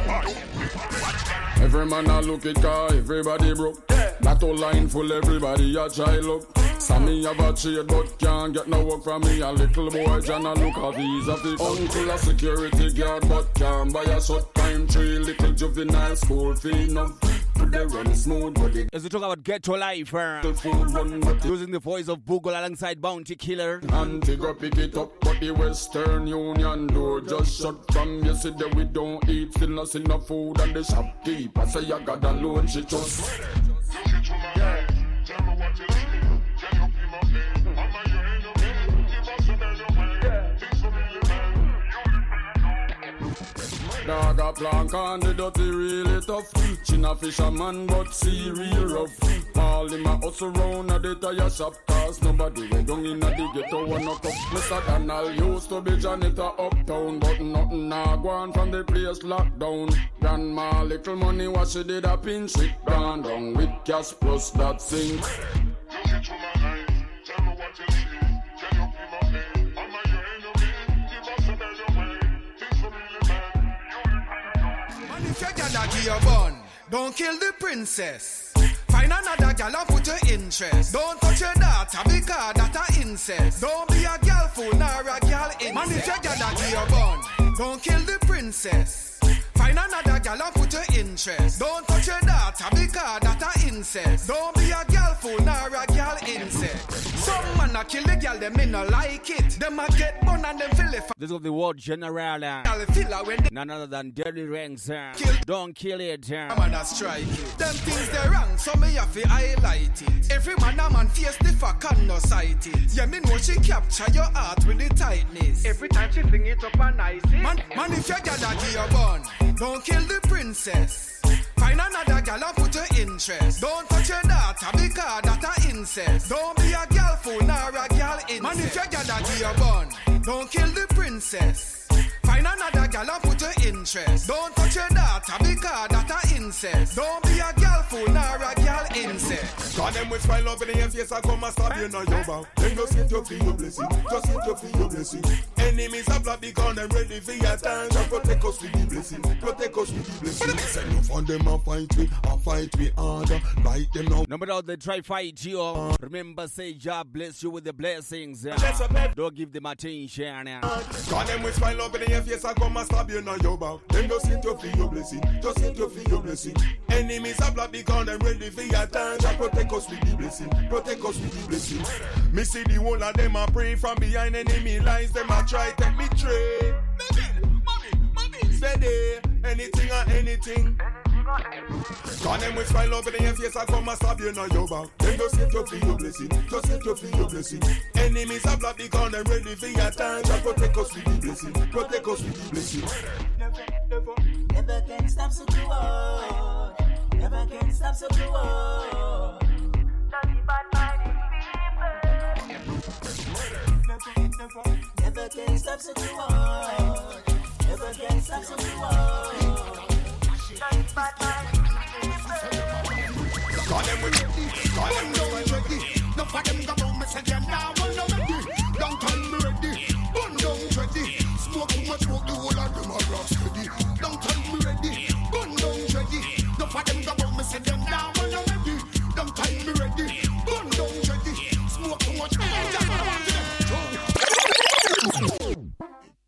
Every man a look it car, everybody broke. That whole line full, everybody a try look. Sammy have a trade but can't get no work from me. A little boy John a look a visa fi Uncle a security guard but can't buy a short time tree. Little juvenile school fee no. Put the run smooth but it
As we talk about ghetto life, uh, using the voice of Bugle alongside Bounty Killer.
Antigua pick it up, but the Western Union door just shut from yesterday. We don't eat, still not see no food, and the shopkeeper say you got a loan, she just. Dog a plank on the dirty really tough. Chin a fisherman but see real rough. All him a hustle round a the tire shop cause nobody way down in a the ghetto one up. Mr. Donald used to be janitor uptown but nothing now gone from the place locked down. Grandma little money what she did a pinch it down down with cash plus that sink.
And if your gal a give you bun, don't kill the princess. Find another gal and put your interest. Don't touch your daughter because that a incest. Don't be a gal fool nor a gal incest. Man, if your gal a you bun, don't kill the princess. Find another gal and put your interest. Don't touch your daughter because that a incest. Don't be a gal fool nor a gal incest. Some man a kill the gal, them me no like it. Them a get bun and them feel it.
This is the word general. Uh,
Gal feel her when they
none other than Dirty Ranks. Uh, don't kill it. Uh.
man a strike it. Them things they wrong, so me have to highlight it. Every man a man face the fuck and no sight it. Yeah, me know she capture your heart with the tightness. Every time she fling it up and ice it. Man, man if your gal a give you bun, don't kill the princess. Find another gal and put your interest. Don't touch your daughter because that a incest. Don't be a gal fool nor a gal incest. Man if your gal a give you bun, don't kill the princess. Find another gal and put your interest. Don't touch your daughter because that a incest. Don't be a gal fool nor a gal incest.
Cause them with smile up in your face I come and stab you now your bow Then just hit your feel your blessing Just hit your feel your blessing Enemies are black because them ready for your time So protect us with the blessing Protect us with the blessing But say no fun them and fight me And fight me harder Like them now
No matter how they try fight you, uh, remember say God bless you with the blessings. Uh,
Bless up every-
don't give them attention. Uh.
Cause them with smile up in your face I come and stab you now your back. Then just hit your feel your blessing Just hit your feel your blessing. Enemies are black because them ready for your time So protect us with the blessing Protect us with the blessing. Me see the whole of them a pray from behind enemy lines Them a try me trade Steady, anything or anything Cause them with smile up in your face I come and stab you now your back Then just hit your feel your blessing Just hit your feel your blessing Enemies are black because them ready for your time So protect us with the blessing Protect us with the blessing
Never can stop so cool. Oh. Never can stop so cool. Oh. Never can stop so cool. Oh. Never can stop so cool.
Cause them with them with
ready. No for them go round me say them now one no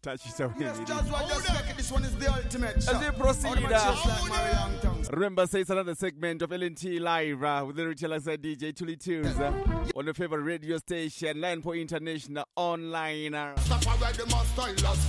Yes, just what just like it. This one is the ultimate.
As we proceed,
All the matches
uh,
like Mario Young Tongues.
Remember, say it's another segment of LNT Live uh, with the retailer said DJ Tuli Tools uh, on the favorite radio station, Line for International Online. Uh.
Stop already, my style as.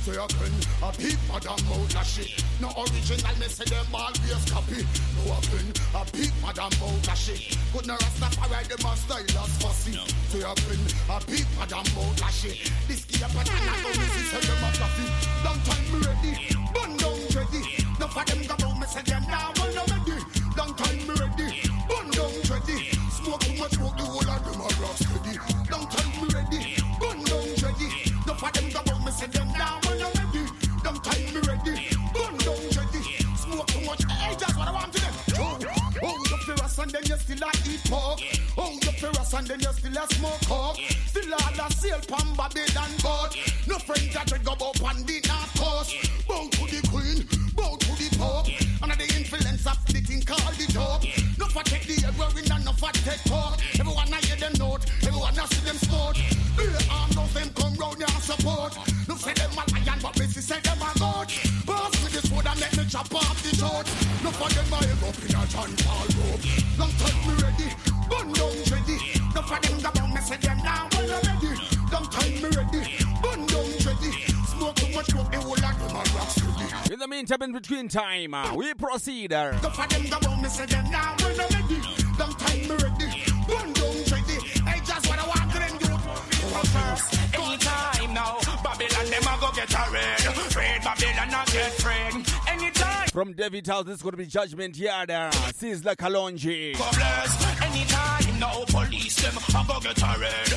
So you can a big madam mouth a shit. No original, me say them always copy. No happen a big madam mouth a shit. Could no Rastafari them a style as fussy. So you can a big madam mouth a shit. This key up and I go say them a fluffy. Long time me ready, bun down ready. No for them go round me say them now no ready. Long time me ready, bun down ready. Smoke too much smoke the whole of them a rock steady. Long time me ready, bun down ready. No for them go round me say them now no ready. Long time me ready, bun down ready. Smoke too much, hey that's what I want to them. Oh, oh you ferrous and then you still a eat pork. Ferrous and then you still a smoke coke. Still all a sail pan Babylon boat. No friends that go up on the north coast. Bow to the queen, bow to the pope. Under the influence of the thing called the dope. No for take the heroin and no for take talk. Everyone I hear them note, everyone I see them sport. Be arm those them come round here and support. No say them a lion, but see say them a goat. Pass me this wood and let me chop off the throat. No for them I up in a John Paul rope. Long time for them go down, me say them now well ready. Long time me ready, bun down ready. Smoke too much smoke, the whole of them a rock steady.
In the meantime, in between time, uh, we proceed. Uh,
No for them go down, me say them now well ready. Long time me ready, bun down ready. Hey, just what I want to them do.
Anytime now, Babylon them a go get a red. Red Babylon a get friend. Anytime.
from David House, this is going to be Judgment Yard. Uh, Sizzla Kalonji.
Go bless. Anytime now, police them a go get a red.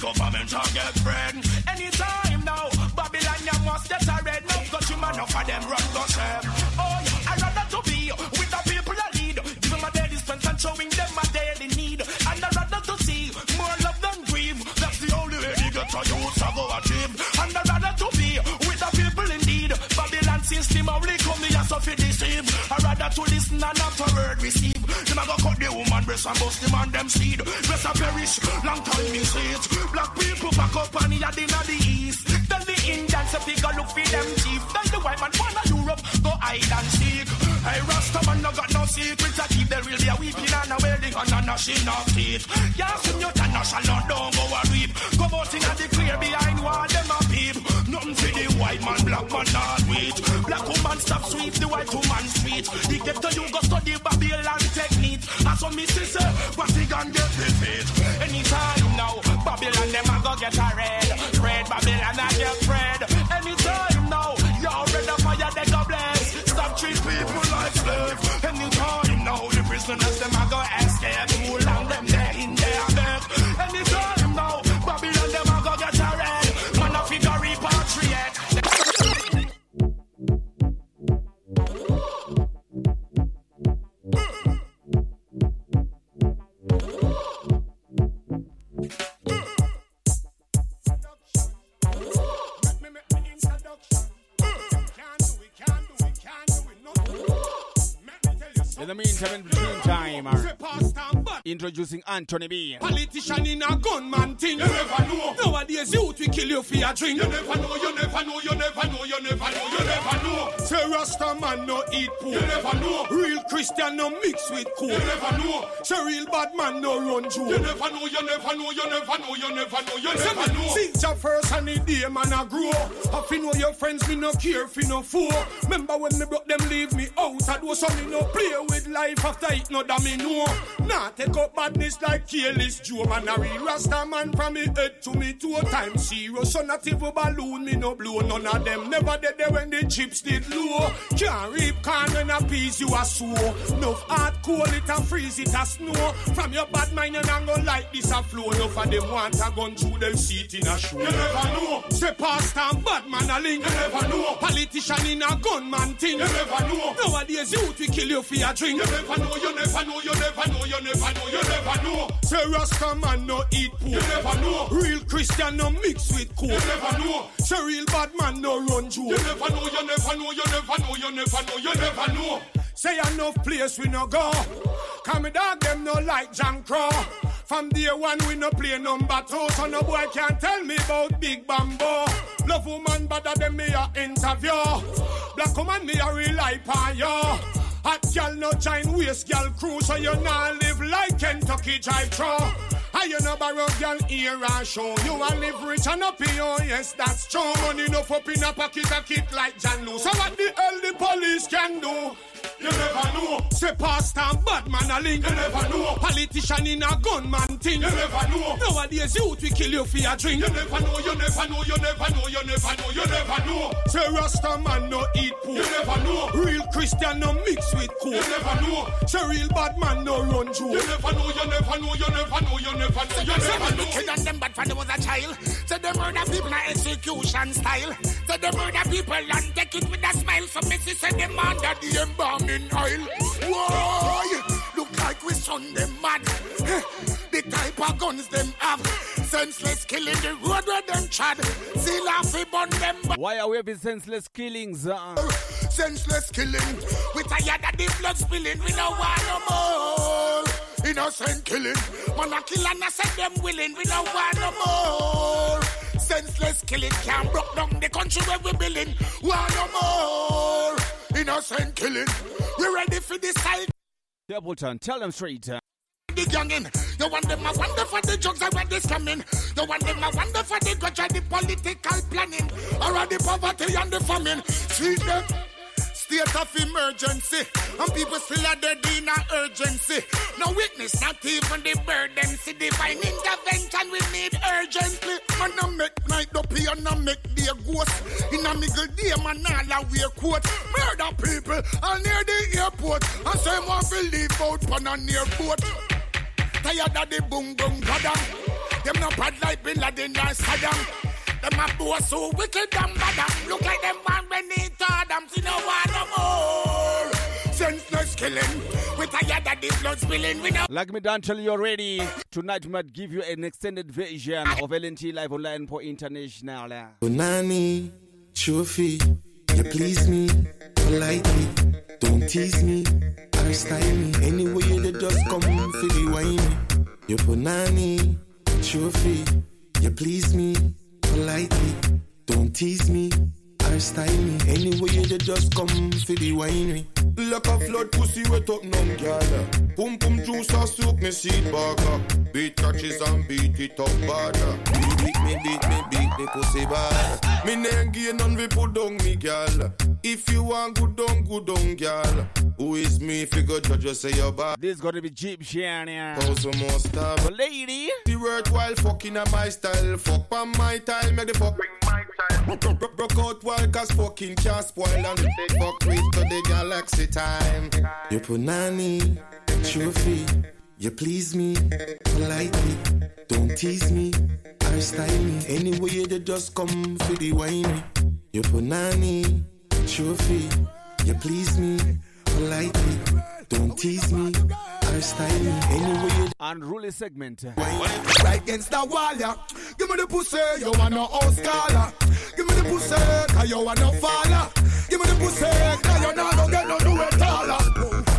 Government a get friend. Anytime now, Babylon you must get a red. Now got you man enough of them run go shame. Oh, yeah, I rather to be with the people I lead. Give a daily strength and showing them my daily need. And I rather to see more love than grief. That's the only way they get a youth to go achieve. And I rather to be with the people indeed. Babylon system only come here so fi deceive. I rather to listen and not to word receive. Them a go cut the woman breast and bust the man them seed. Rest a perish, long time me see it. Black people back up and yard inna the east. Indians if they go look for them chief. Tell the white man wanna Europe go hide and seek. Hey Rasta man no got no secrets. I keep there will be a weeping and a wailing and a gnashing of teeth. Yeah, sing your tan shall not don't go a reap. Come out inna the clear behind wall them a peep. Nothing for the white man, black man not wait. Black woman stop sweet, the white woman sweet. The get to you go study Babylon technique. And so me sister, what he gon' get fit. Anytime now, Babylon them a go get a red. Red Babylon a get red. Anytime now, y'all red the fire they go blaze. Stop treat people like slaves. Anytime now, the prisoners them a go escape.
Meantime, in between time, introducing Anthony B.
Politician in a gunman thing. You never know. Nowadays, youth we kill you for your drink. You never know, you never know, you never know, you never know, you never know. Say Rasta man no eat pork. You never know. Real Christian no mix with coke. You never know. Say real bad man no run joke. You never know, you never know, you never know, you never know, you never know. Since your first and the day man a grow. I fi know your friends, me no care fi no fool. Remember when me broke them leave me out. I do so me no play with life after it no that me know. Nah take up badness like careless Joe man a real Rasta man from me head to me two times zero. So not even balloon me no blow. None of them never dead there when the chips did low. Can't reap corn when a piece you a sow. Enough hard cool it a freeze it a snow. From your bad mind and I'm gonna like this a flow. Enough of them want a gun through them seat in a show. You never know. Say pastor and bad man a link. You never know. Politician in a gunman thing. You never know. Nowadays youth we kill you for your drink. You never know. You never know. You never know. You never know. You never know. Say Rasta man no eat pork. You never know. Real Christian no mix with coke. You never know. Say real bad man no run joke. You never know. You never know. You never know. You never know. You never know. Say enough place we no go. Come me dog them no like John Crow. From day one we no play number two, so no boy can't tell me about Big Bamboo. Love woman better than me a interview. Black woman me a rely on you. Hot gal no join waste gal crew, so you nah live like Kentucky drive through. I you no borrow girl ear and show you a live rich and up in your yes that's true. Money enough up in a pocket a kick like John Lou. So what the hell the police can do? You never know. Say pastor bad man a link. You never know. Politician in a gunman thing. You never know. Nowadays youth we kill you for your drink. You never know. You never know. You never know. You never know. You never know. Say Rasta man no eat poop. You never know. Real Christian no mix with coke. You never know. Say real bad man no run through. You never know. You never know. You never know. You never know. You never know.
Wicked and them bad for them was a child. Say them murder people na execution style. Say them murder people and take it with a smile. So Missy say them under the embalming oil. Why? Look like we son them mad. The type of guns them have. Senseless killing the road where them chad. See laugh burn them.
Why are we having senseless killings? Uh,
Senseless killing. We tired of the blood spilling. We don't want no more. Innocent killing. Man a kill and I said them willing. We don't want no more. Senseless killing can't broke down the country where we building. Want no more. Innocent killing. We ready for this side.
Templeton, tell them straight. Uh,
The youngin, you want them a wonder for the drugs already coming. You want them a wonder for the grudge and the political planning. Or the poverty and the famine. See them. State of emergency, and people still are dead in a urgency. No witness, not even the burden. See divine intervention we need urgently. Man, I make night up here, and I make day ghost. In a middle man, all a wear coat. Murder people, all near the airport. And say, one will leave out on a near boat. Tired of the boom boom goddamn. Them no bad like Bin Laden or Saddam. Them a boss so wicked and bad. Look like them man beneath them. See no one no more. Senseless killing. We tired of the blood spilling. We know.
like me done tell you already. Tonight we might give you an extended version of LNT Live Online for International. uh.
Trophy, you please me politely. Don't tease me or style me. Anyway, you just come for the wine. You Bonani, trophy, you please me politely. Don't tease me or style me. Anyway, you just come for the wine.
Like a flood pussy wet up num gyal. Pum pum juice and soak me seed burger. Beat catches and beat it up bad. Beat me, beat me, beat the pussy bad. Me name gain none we put down me gyal. If you want good down, good down gyal. Who is me figure judge you say you're bad.
This gotta be Egyptian. Yeah.
Cause some more stuff.
The lady.
The worthwhile fucking a my style. Fuck on my style, make the fuck bring my style. Broke, broke out while cause fucking can't spoil and they fuck with to the galaxy time.
You Bonani, trophy, you please me politely. Don't tease me or style me. Anyway, you just come for the wine. You Bonani, trophy, you please me politely. Don't tease me or style me. Anyway, you
Unruly segment.
Right against the wall, yeah. Give me the pussy, you want no old caller. Give me the pussy, cause you want no faller. Give me the pussy, cause you not gonna get no do it taller.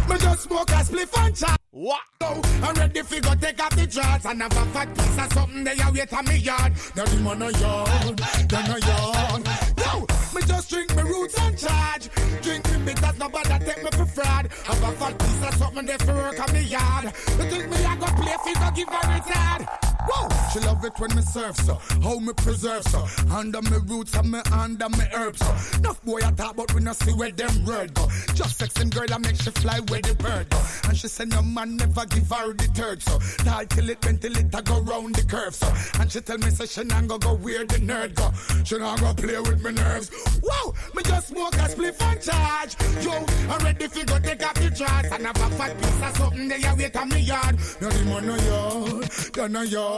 Me just smoke a spliff and chat.
What?
I'm ready for go take off the charts and have a fat piece of something they a wait on me yard. Now the man a yard, then a yard. Yo, me just drink me roots and charge. Drink me bitters, nobody take me for fraud. Have a fat piece of something they for work on me yard. You think me I go play fi go give her it hard? Whoa, she love it when me surf so, how me preserve so. Under me roots and me under me herbs so. Enough boy I talk but we not see where them word go. Just sexing girl I make she fly where the bird go. And she say no man never give her the third so. Tall till it bend till it a go round the curve so. And she tell me say she not go go where the nerd go. She not go play with me nerves. Whoa, me just smoke a spliff and charge. Yo, I'm ready fi go take off the charts and have a fat piece of something they wait on me yard. Now the man no yard, no yard.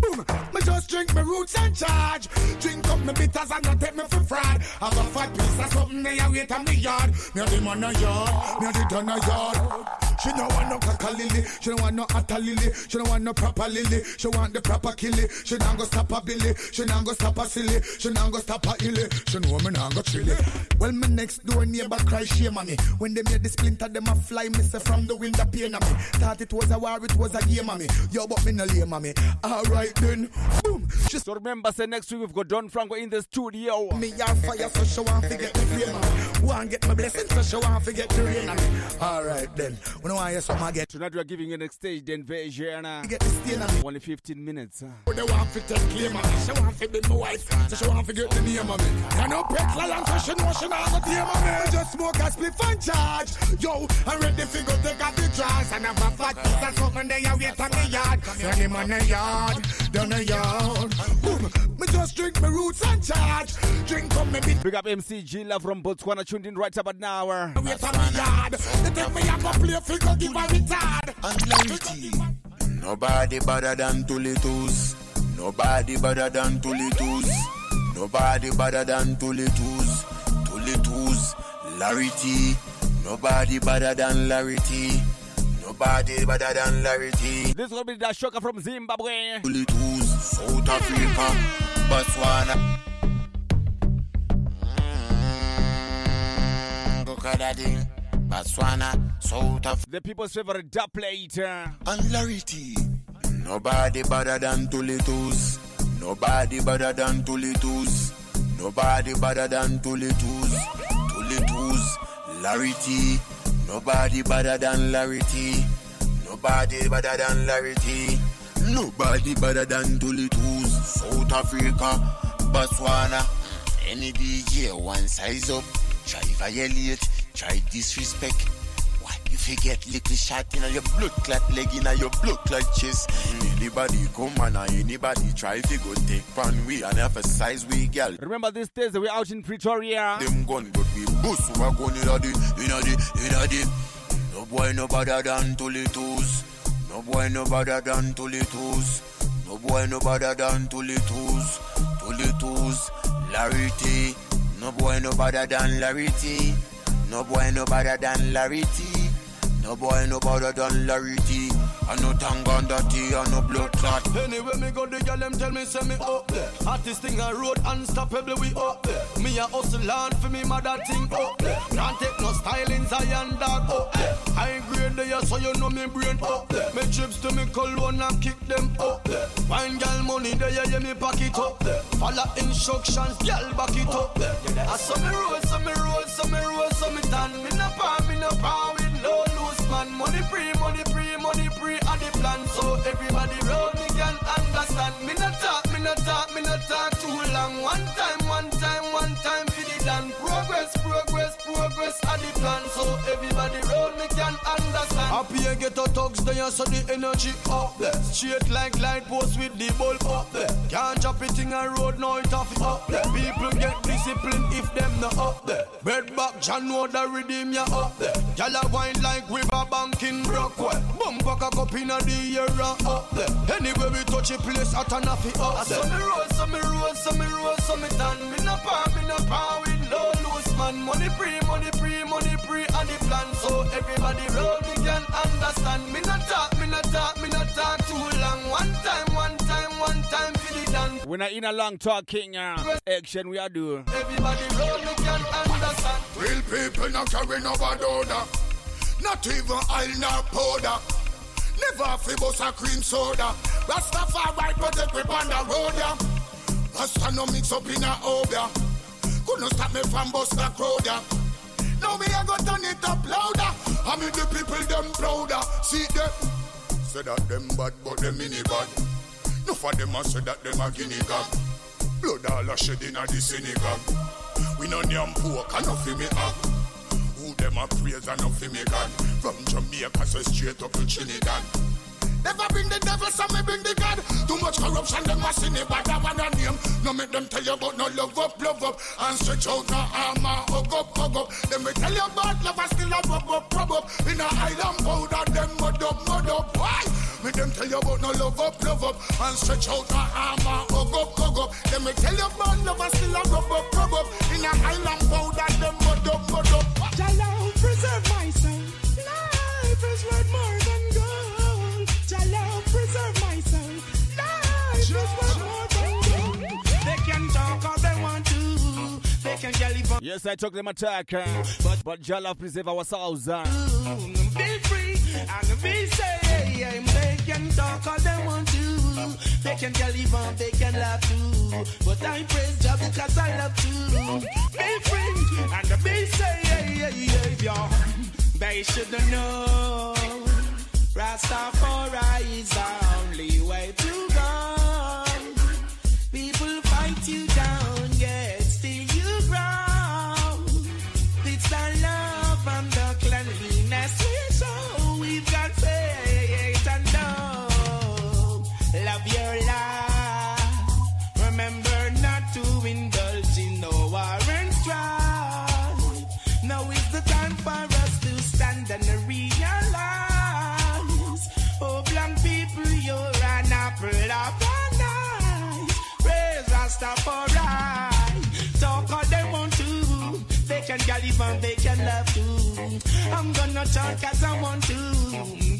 Boom, me just drink me roots and charge. Drink up me bitters and not take me for fraud. Have a fat piece of something they a wait on me yard. Me the man no yard, me the done no yard. She don't want no caca lily, she no want no atta lily, she no want no proper lily, she want the proper killy. She don't go stop a billy, she don't go stop a silly, she don't go stop a illy, she know me not go chilly. Well, my next door neighbor cry shame on me. When they made the splinter, them a fly me say from the window pain on me. Thought it was a war, it was a game on me. Yo, but me no lame on me. Alright then, boom. She
So remember, say next week we've got Don Franco in the studio.
me on fire, so she want to get the flame on me. Want get my blessing, so she want to get the rain on me. Alright then, when I know I hear some get.
Tonight we are giving you an stage invasion.
Get the stain on me.
only 15 minutes. Uh.
They want to take claim of me. She want to be my wife. So she want to get the name of me. I know pet lion, so she know she not got the name of me. Just smoke a split and charge. Yo, I'm ready to go take off the drugs. And have a fat piece of something there you wait on the yard. Send him on the yard, down the yard. Boom. Me just drink my roots and charge. Drink up me.
Big up MC Gila from Botswana tuned in right about now. Uh.
Wait on the yard. They take me up a play figure, give a retard.
Unlikely. Nobody better than Tuli Tools. Nobody better than Tuli Tools. Nobody better than Tuli Tools. Tulitus. Larry T. Nobody better than Larry T. Nobody better than Larry T.
This will be the shocker from Zimbabwe.
Tuli Tools. South Africa. Botswana. Mm, that thing. Botswana. South Africa.
The people's favorite dub plate. Uh.
and Larry T. Nobody better than Tuli Tools. Nobody better than Tuli Tools. Nobody better than Tuli Tools. Tulitus. Larry T. Nobody better than Larry T. Nobody better than Larry T. Nobody better than Tuli Tools. South Africa. Botswana. Any DJ one size up. Try violate. Try disrespect. Why you forget little shot in your blood clot leg in your blood clot chest? Anybody come and anybody try to go take pan we and emphasize we girl.
Remember this Thursday we're out in Pretoria.
Them gun but we boost we gun in the in the in the No boy no better than Tuli Tools. No boy no better than Tuli Tools. No boy no better than Tuli Tools. Tulitus. Larry T. No boy no better than Larry T. No boy no better than Larry T. No boy no better than Larry T. I no Tanganda T. I no blood clot.
Anyway, me go the girl, them tell me, say me up there. Artist thing I road unstoppable, we up there. Me a hustle land for me mother thing up there. Can't take no styling, Zion dog up there. High grade there, so you know me brain up there. Me trips to me cologne and kick them up there. Fine girl money there, yeah, me pocket up there. Follow instructions, girl back it up there. I saw me roll, so me roll, so me roll, so me tan. Me no palm, me no palm with low loose man. Money free, money free, understand. Me no talk, me no talk, me no talk too long. One time, one time, one time for the done. Progress, progress, progress, and the plan. So everybody roll me can. Happy and get a thugs there, so the energy up there. Straight like light post with the bulb up there. Can't drop it in a road, no it off up there. People get disciplined if them not up there. Red back, John know the redeem ya up there. Y'all a wine like river bank in Brockwell. Bump back a cup in the air up there. Anyway we touch a place, at an up there. So me roll, so me roll, so me roll, so me done. Me no palm, me no with low loose man. Money free, money free, money free, and the plan. So everybody roll, me can understand. Me no talk, me no talk, me no talk too long. One time, one time, one time for the done.
We're not in a long talking uh, action we are doing.
Everybody roll, me can understand.
Real people not carry no bad odor. Not even oil nor powder. Never fi bust a cream soda. Rastafari protect we on the road, yeah. Rasta no mix up in a obia. Couldn't stop me from bust a crowd, yeah. Now me a go turn it up louder. I mean the people them prouder. See them. Say that them bad, but them mini bad. No for them a say that them a guinea gag. Blood all a shed inna the synagogue. We no name pork and fi me hog. Who them a praise and no fi me God. From Jamaica so straight up to Trinidad. Never bring the devil, so me bring the God. Too much corruption, them a sin it, but I want a name. No make them tell you about no love up, love up, and stretch out no arm and hug up, hug up. Them we tell you about love, and still a rub up, rub up. In a island powder, them mud up, mud up. Why? Me them tell you about no love up, love up, and stretch out no arm and hug up, hug up. Them we tell you about love, and still a rub up, rub up. In a island powder, them mud up, mud up.
Jalo, preserve my soul. Life is worth more
to. They can yell if
Yes, I took them attack, but but Jala preserve our souls. Uh.
be free and be safe. They can talk all they want to. They can yell even, they can laugh too. But I praise Jah because I love to. Be free and be safe. They should know
Rastafari is the only way to I'm gonna talk as I want to.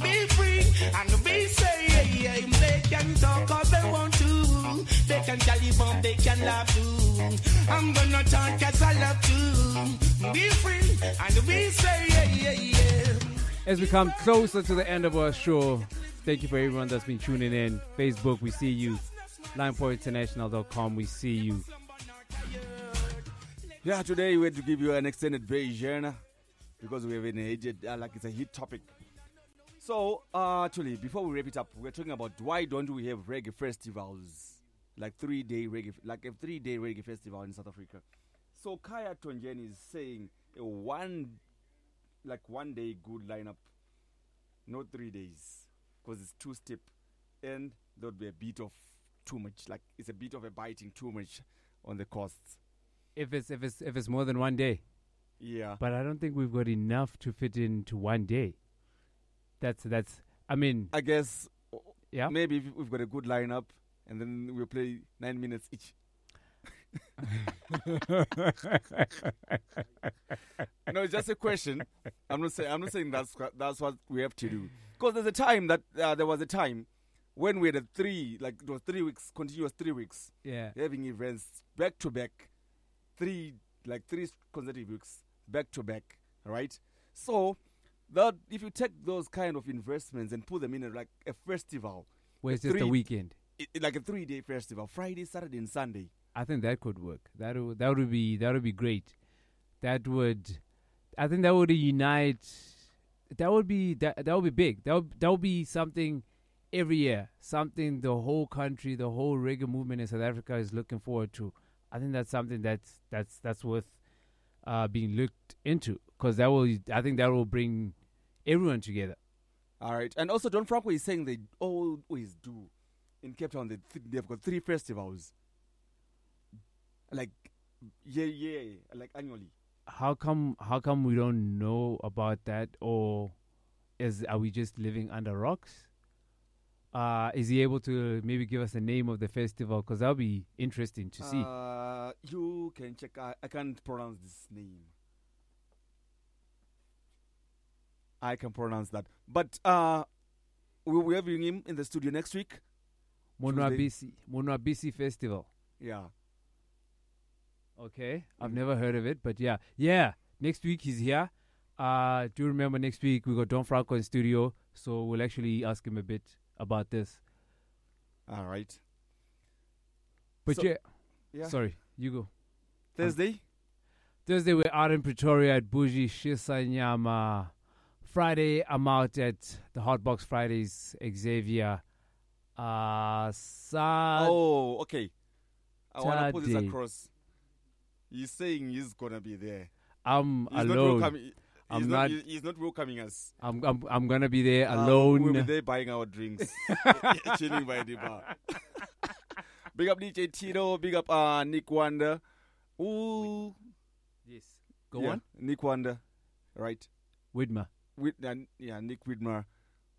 Be free and be safe. They can talk all they want to. They can gallop and they can laugh too. I'm gonna talk as I love to. Be free and be safe.
As we come closer to the end of our show, thank you for everyone that's been tuning in. Facebook, we see you. Lionpointinternational.com, we see you.
Yeah, today we had to give you an extended version because we have an aged, uh, like it's a hit topic. So, uh, actually, before we wrap it up, we're talking about why don't we have reggae festivals, like three day reggae, like a three day reggae festival in South Africa. So Kaya Tonjen is saying a one, like one day good lineup, not three days, because it's too steep, and there would be a bit of too much, like it's a bit of a biting too much on the costs.
If it's if it's if it's more than one day.
Yeah.
But I don't think we've got enough to fit into one day. That's that's I mean
I guess
yeah.
maybe if we've got a good lineup and then we'll play nine minutes each. no, it's just a question. I'm not saying I'm not saying that's what- that's what we have to do. Because there's a time that uh, there was a time when we had a three like it was three weeks continuous three weeks.
Yeah.
having events back to back, three like three consecutive weeks back to back. Right. So that if you take those kind of investments and put them in a, like a festival,
Where it's just a weekend.
i- i- like a three day festival, Friday, Saturday, and Sunday.
I think that could work. That would that would be that would be great. That would, I think that would unite. That would be that that would be big. That would that would be something every year. Something the whole country, the whole reggae movement in South Africa is looking forward to. I think that's something that's that's that's worth uh, being looked into because that will. I think that will bring everyone together.
All right, and also Don Franco is saying they always do in Cape Town. They th- they've got three festivals, like yeah, yeah, like annually.
how come how come we don't know about that or is are we just living under rocks uh is he able to maybe give us the name of the festival because that'll be interesting to see
Uh, you can check. I, I can't pronounce this name. I can pronounce that, but uh, we we're having him in the studio next week.
Monwabisi monwabisi festival
Yeah.
okay i've never heard of it but yeah yeah next week he's here uh do you remember next week we got don franco in studio so we'll actually ask him a bit about this
All right.
but
So-
yeah
yeah.
sorry you go
Thursday.
Thursday we're out in Pretoria at Bougie Shisanyama. Friday I'm out at the Hotbox Fridays Xavier. Uh Sat-
oh, okay. I want to put this across. He's saying he's gonna be there.
I'm
he's
alone.
Welcoming, he's
I'm
not.
not-
He's not welcoming us.
I'm I'm I'm gonna be there
Uh,
alone.
we'll be there buying our drinks, chilling by the bar. big up DJ Tito. Big up uh, Nick Wonder. Ooh.
Yes. Go
Yeah,
on.
Nick Wonder. Right.
Widmer.
With uh, yeah, Nick Widmer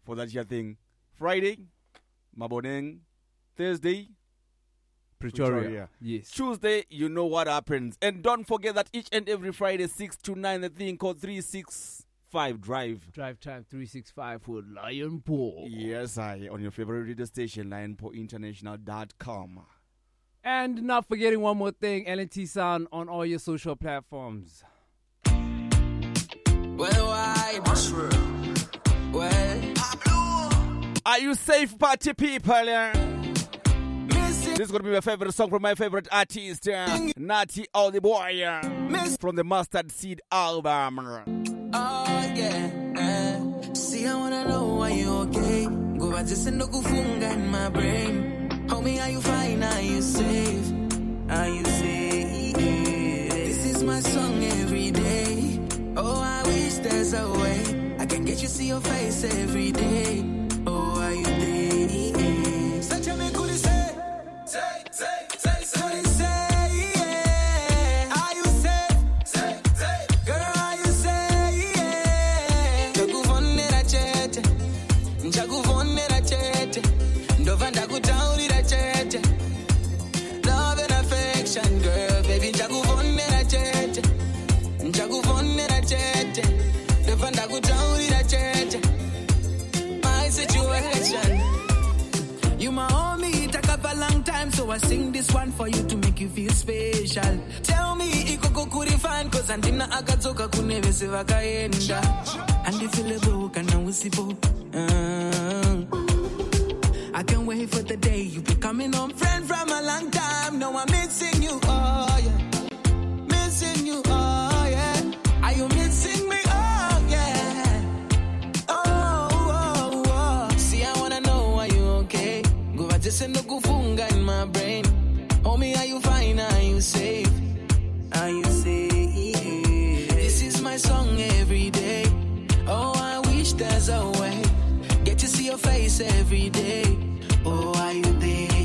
for that year thing. Friday, Maboneng. Thursday,
Pretoria. Yes.
Tuesday, you know what happens. And don't forget that each and every Friday, 6 to 9, the thing called 365 Drive.
Drive time 365 for Lion Paul.
Yes, I. On your favorite radio station, lionpointinternational.com.
And not forgetting one more thing, LNT Sound on all your social platforms.
Well, why? Mushroom. Well,
Are you safe, party people? This is to be my favorite song from my favorite artist, yeah? Natty All the Boy, yeah? from the Mustard Seed album.
Oh, yeah. eh. See, I wanna know why
you okay? Go back to sendo kufunga in my brain. Homie, are you fine? Are you safe? Are you safe? This is my song every day. Oh, I wish there's a way I can get you see your face every day. Oh, are you special. Tell me, ikoko kuri fine, cause andina akadzoka kune vese vakaenda. Handifile bro, kana usipo. I can't wait for the day you be coming home. Friend from a long time, now I'm missing you, oh yeah. Missing you, oh yeah. Are you missing me, oh yeah. Oh, oh, oh. See, I wanna know, are you okay? Go to send kufunga in my brain. Homie, are you fine? Are you safe? Are you safe? This is my song every day. Oh, I wish there's a way. Get to see your face every day. Oh, are you there?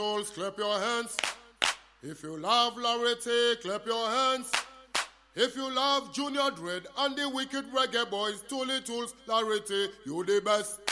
Tools, clap your hands. If you love Larity, clap your hands. If you love Junior Dread and the Wicked Reggae Boys, Tuli Tools, Larity, you the best.